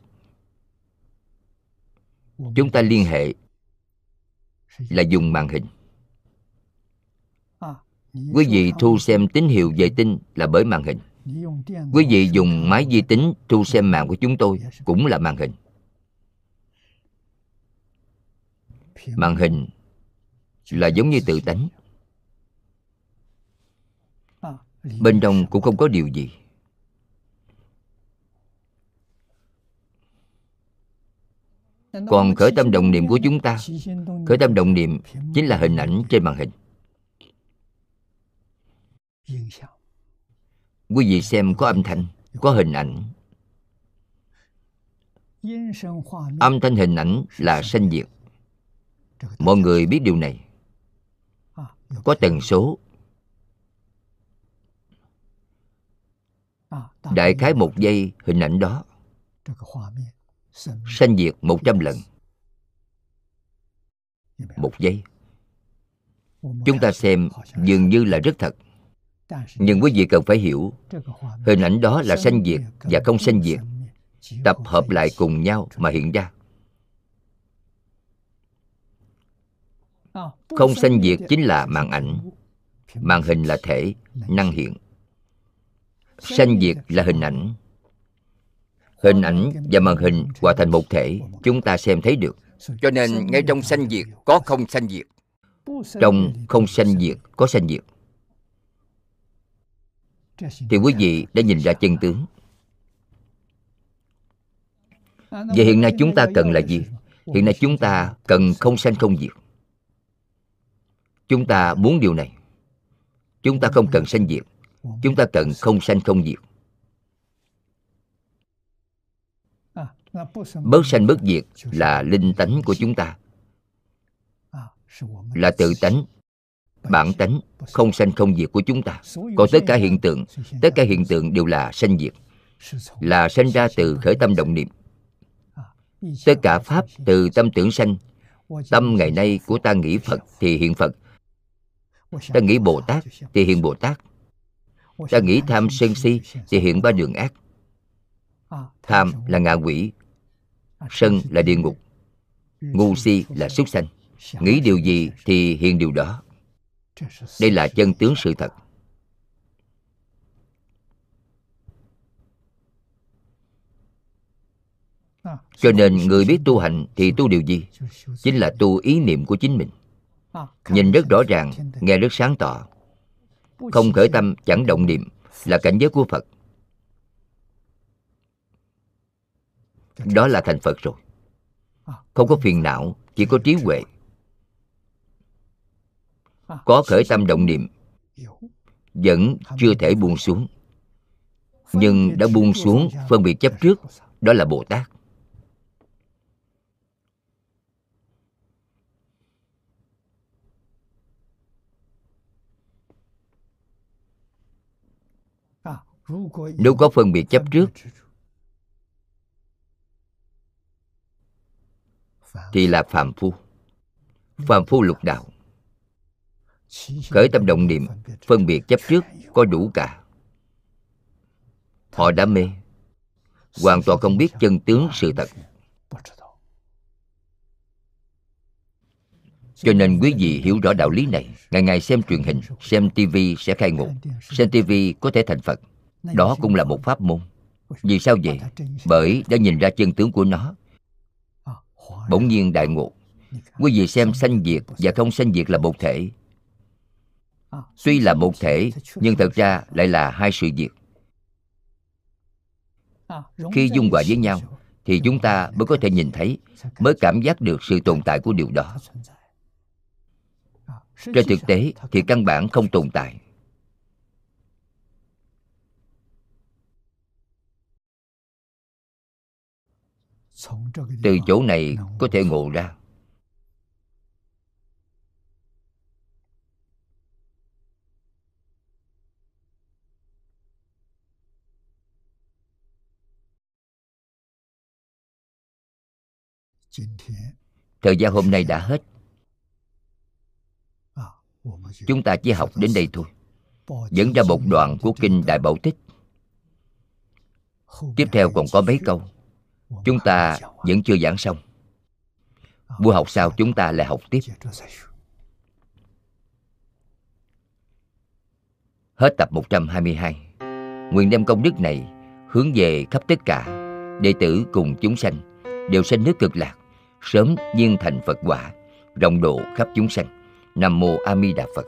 chúng ta liên hệ là dùng màn hình. Quý vị thu xem tín hiệu vệ tinh là bởi màn hình. Quý vị dùng máy vi tính thu xem mạng của chúng tôi cũng là màn hình. Màn hình là giống như tự tánh. Bên trong cũng không có điều gì. Còn khởi tâm động niệm của chúng ta khởi tâm động niệm chính là hình ảnh trên màn hình. Quý vị xem có âm thanh có hình ảnh. Âm thanh hình ảnh là sanh diệt. Mọi người biết điều này. Có tần số. Đại khái một giây hình ảnh đó sanh diệt một trăm lần. Một giây. Chúng ta xem dường như là rất thật. Nhưng quý vị cần phải hiểu, hình ảnh đó là sanh diệt và không sanh diệt. Tập hợp lại cùng nhau mà hiện ra. Không sanh diệt chính là màn ảnh. Màn hình là thể, năng hiện. Sanh diệt là hình ảnh hình ảnh và màn hình hòa thành một thể chúng ta xem thấy được. Cho nên ngay trong sanh diệt có không sanh diệt? Trong không sanh diệt có sanh diệt. Thì quý vị đã nhìn ra chân tướng. Vậy hiện nay chúng ta cần là gì? Hiện nay chúng ta cần không sanh không diệt. Chúng ta muốn điều này. Chúng ta không cần sanh diệt. Chúng ta cần không sanh không diệt bớt sanh bớt diệt là linh tánh của chúng ta. Là tự tánh. Bản tánh không sanh không diệt của chúng ta. Còn tất cả hiện tượng. Tất cả hiện tượng đều là sanh diệt. Là sanh ra từ khởi tâm động niệm. Tất cả pháp từ tâm tưởng sanh. Tâm ngày nay của ta nghĩ phật thì hiện phật. Ta nghĩ bồ tát thì hiện bồ tát. Ta nghĩ tham sân si thì hiện ba đường ác tham là ngạ quỷ sân là địa ngục ngu si là súc sanh. Nghĩ điều gì thì hiện điều đó. Đây là chân tướng sự thật. cho nên người biết tu hành thì tu điều gì? chính là tu ý niệm của chính mình. Nhìn rất rõ ràng nghe rất sáng tỏ. Không khởi tâm chẳng động niệm là cảnh giới của phật đó là thành phật rồi. Không có phiền não, chỉ có trí huệ. Có khởi tâm động niệm, vẫn chưa thể buông xuống. Nhưng đã buông xuống phân biệt chấp trước, đó là bồ tát. Nếu có phân biệt chấp trước thì là phàm phu. Phàm phu lục đạo. Khởi tâm động niệm, phân biệt chấp trước, có đủ cả. Họ đã mê. Hoàn toàn không biết chân tướng sự thật. Cho nên quý vị hiểu rõ đạo lý này, ngày ngày xem truyền hình, xem tivi sẽ khai ngộ. Xem tivi có thể thành phật. Đó cũng là một pháp môn. Vì sao vậy? Bởi đã nhìn ra chân tướng của nó bỗng nhiên đại ngộ. Quý vị xem sanh diệt và không sanh diệt là một thể. Tuy là một thể, nhưng thật ra lại là hai sự việc khi dung hòa với nhau, thì chúng ta mới có thể nhìn thấy, mới cảm giác được sự tồn tại của điều đó. Trên thực tế, thì căn bản không tồn tại. Từ chỗ này có thể ngộ ra. Thời gian hôm nay đã hết. chúng ta chỉ học đến đây thôi. dẫn ra một đoạn của kinh đại bảo tích. Tiếp theo còn có mấy câu chúng ta vẫn chưa giảng xong. Buổi học sau chúng ta lại học tiếp? Hết tập 122 Nguyện đem công đức này hướng về khắp tất cả Đệ tử cùng chúng sanh. Đều sanh nước cực lạc Sớm nhiên thành Phật quả Rộng độ khắp chúng sanh. Nam Mô A Di Đà Phật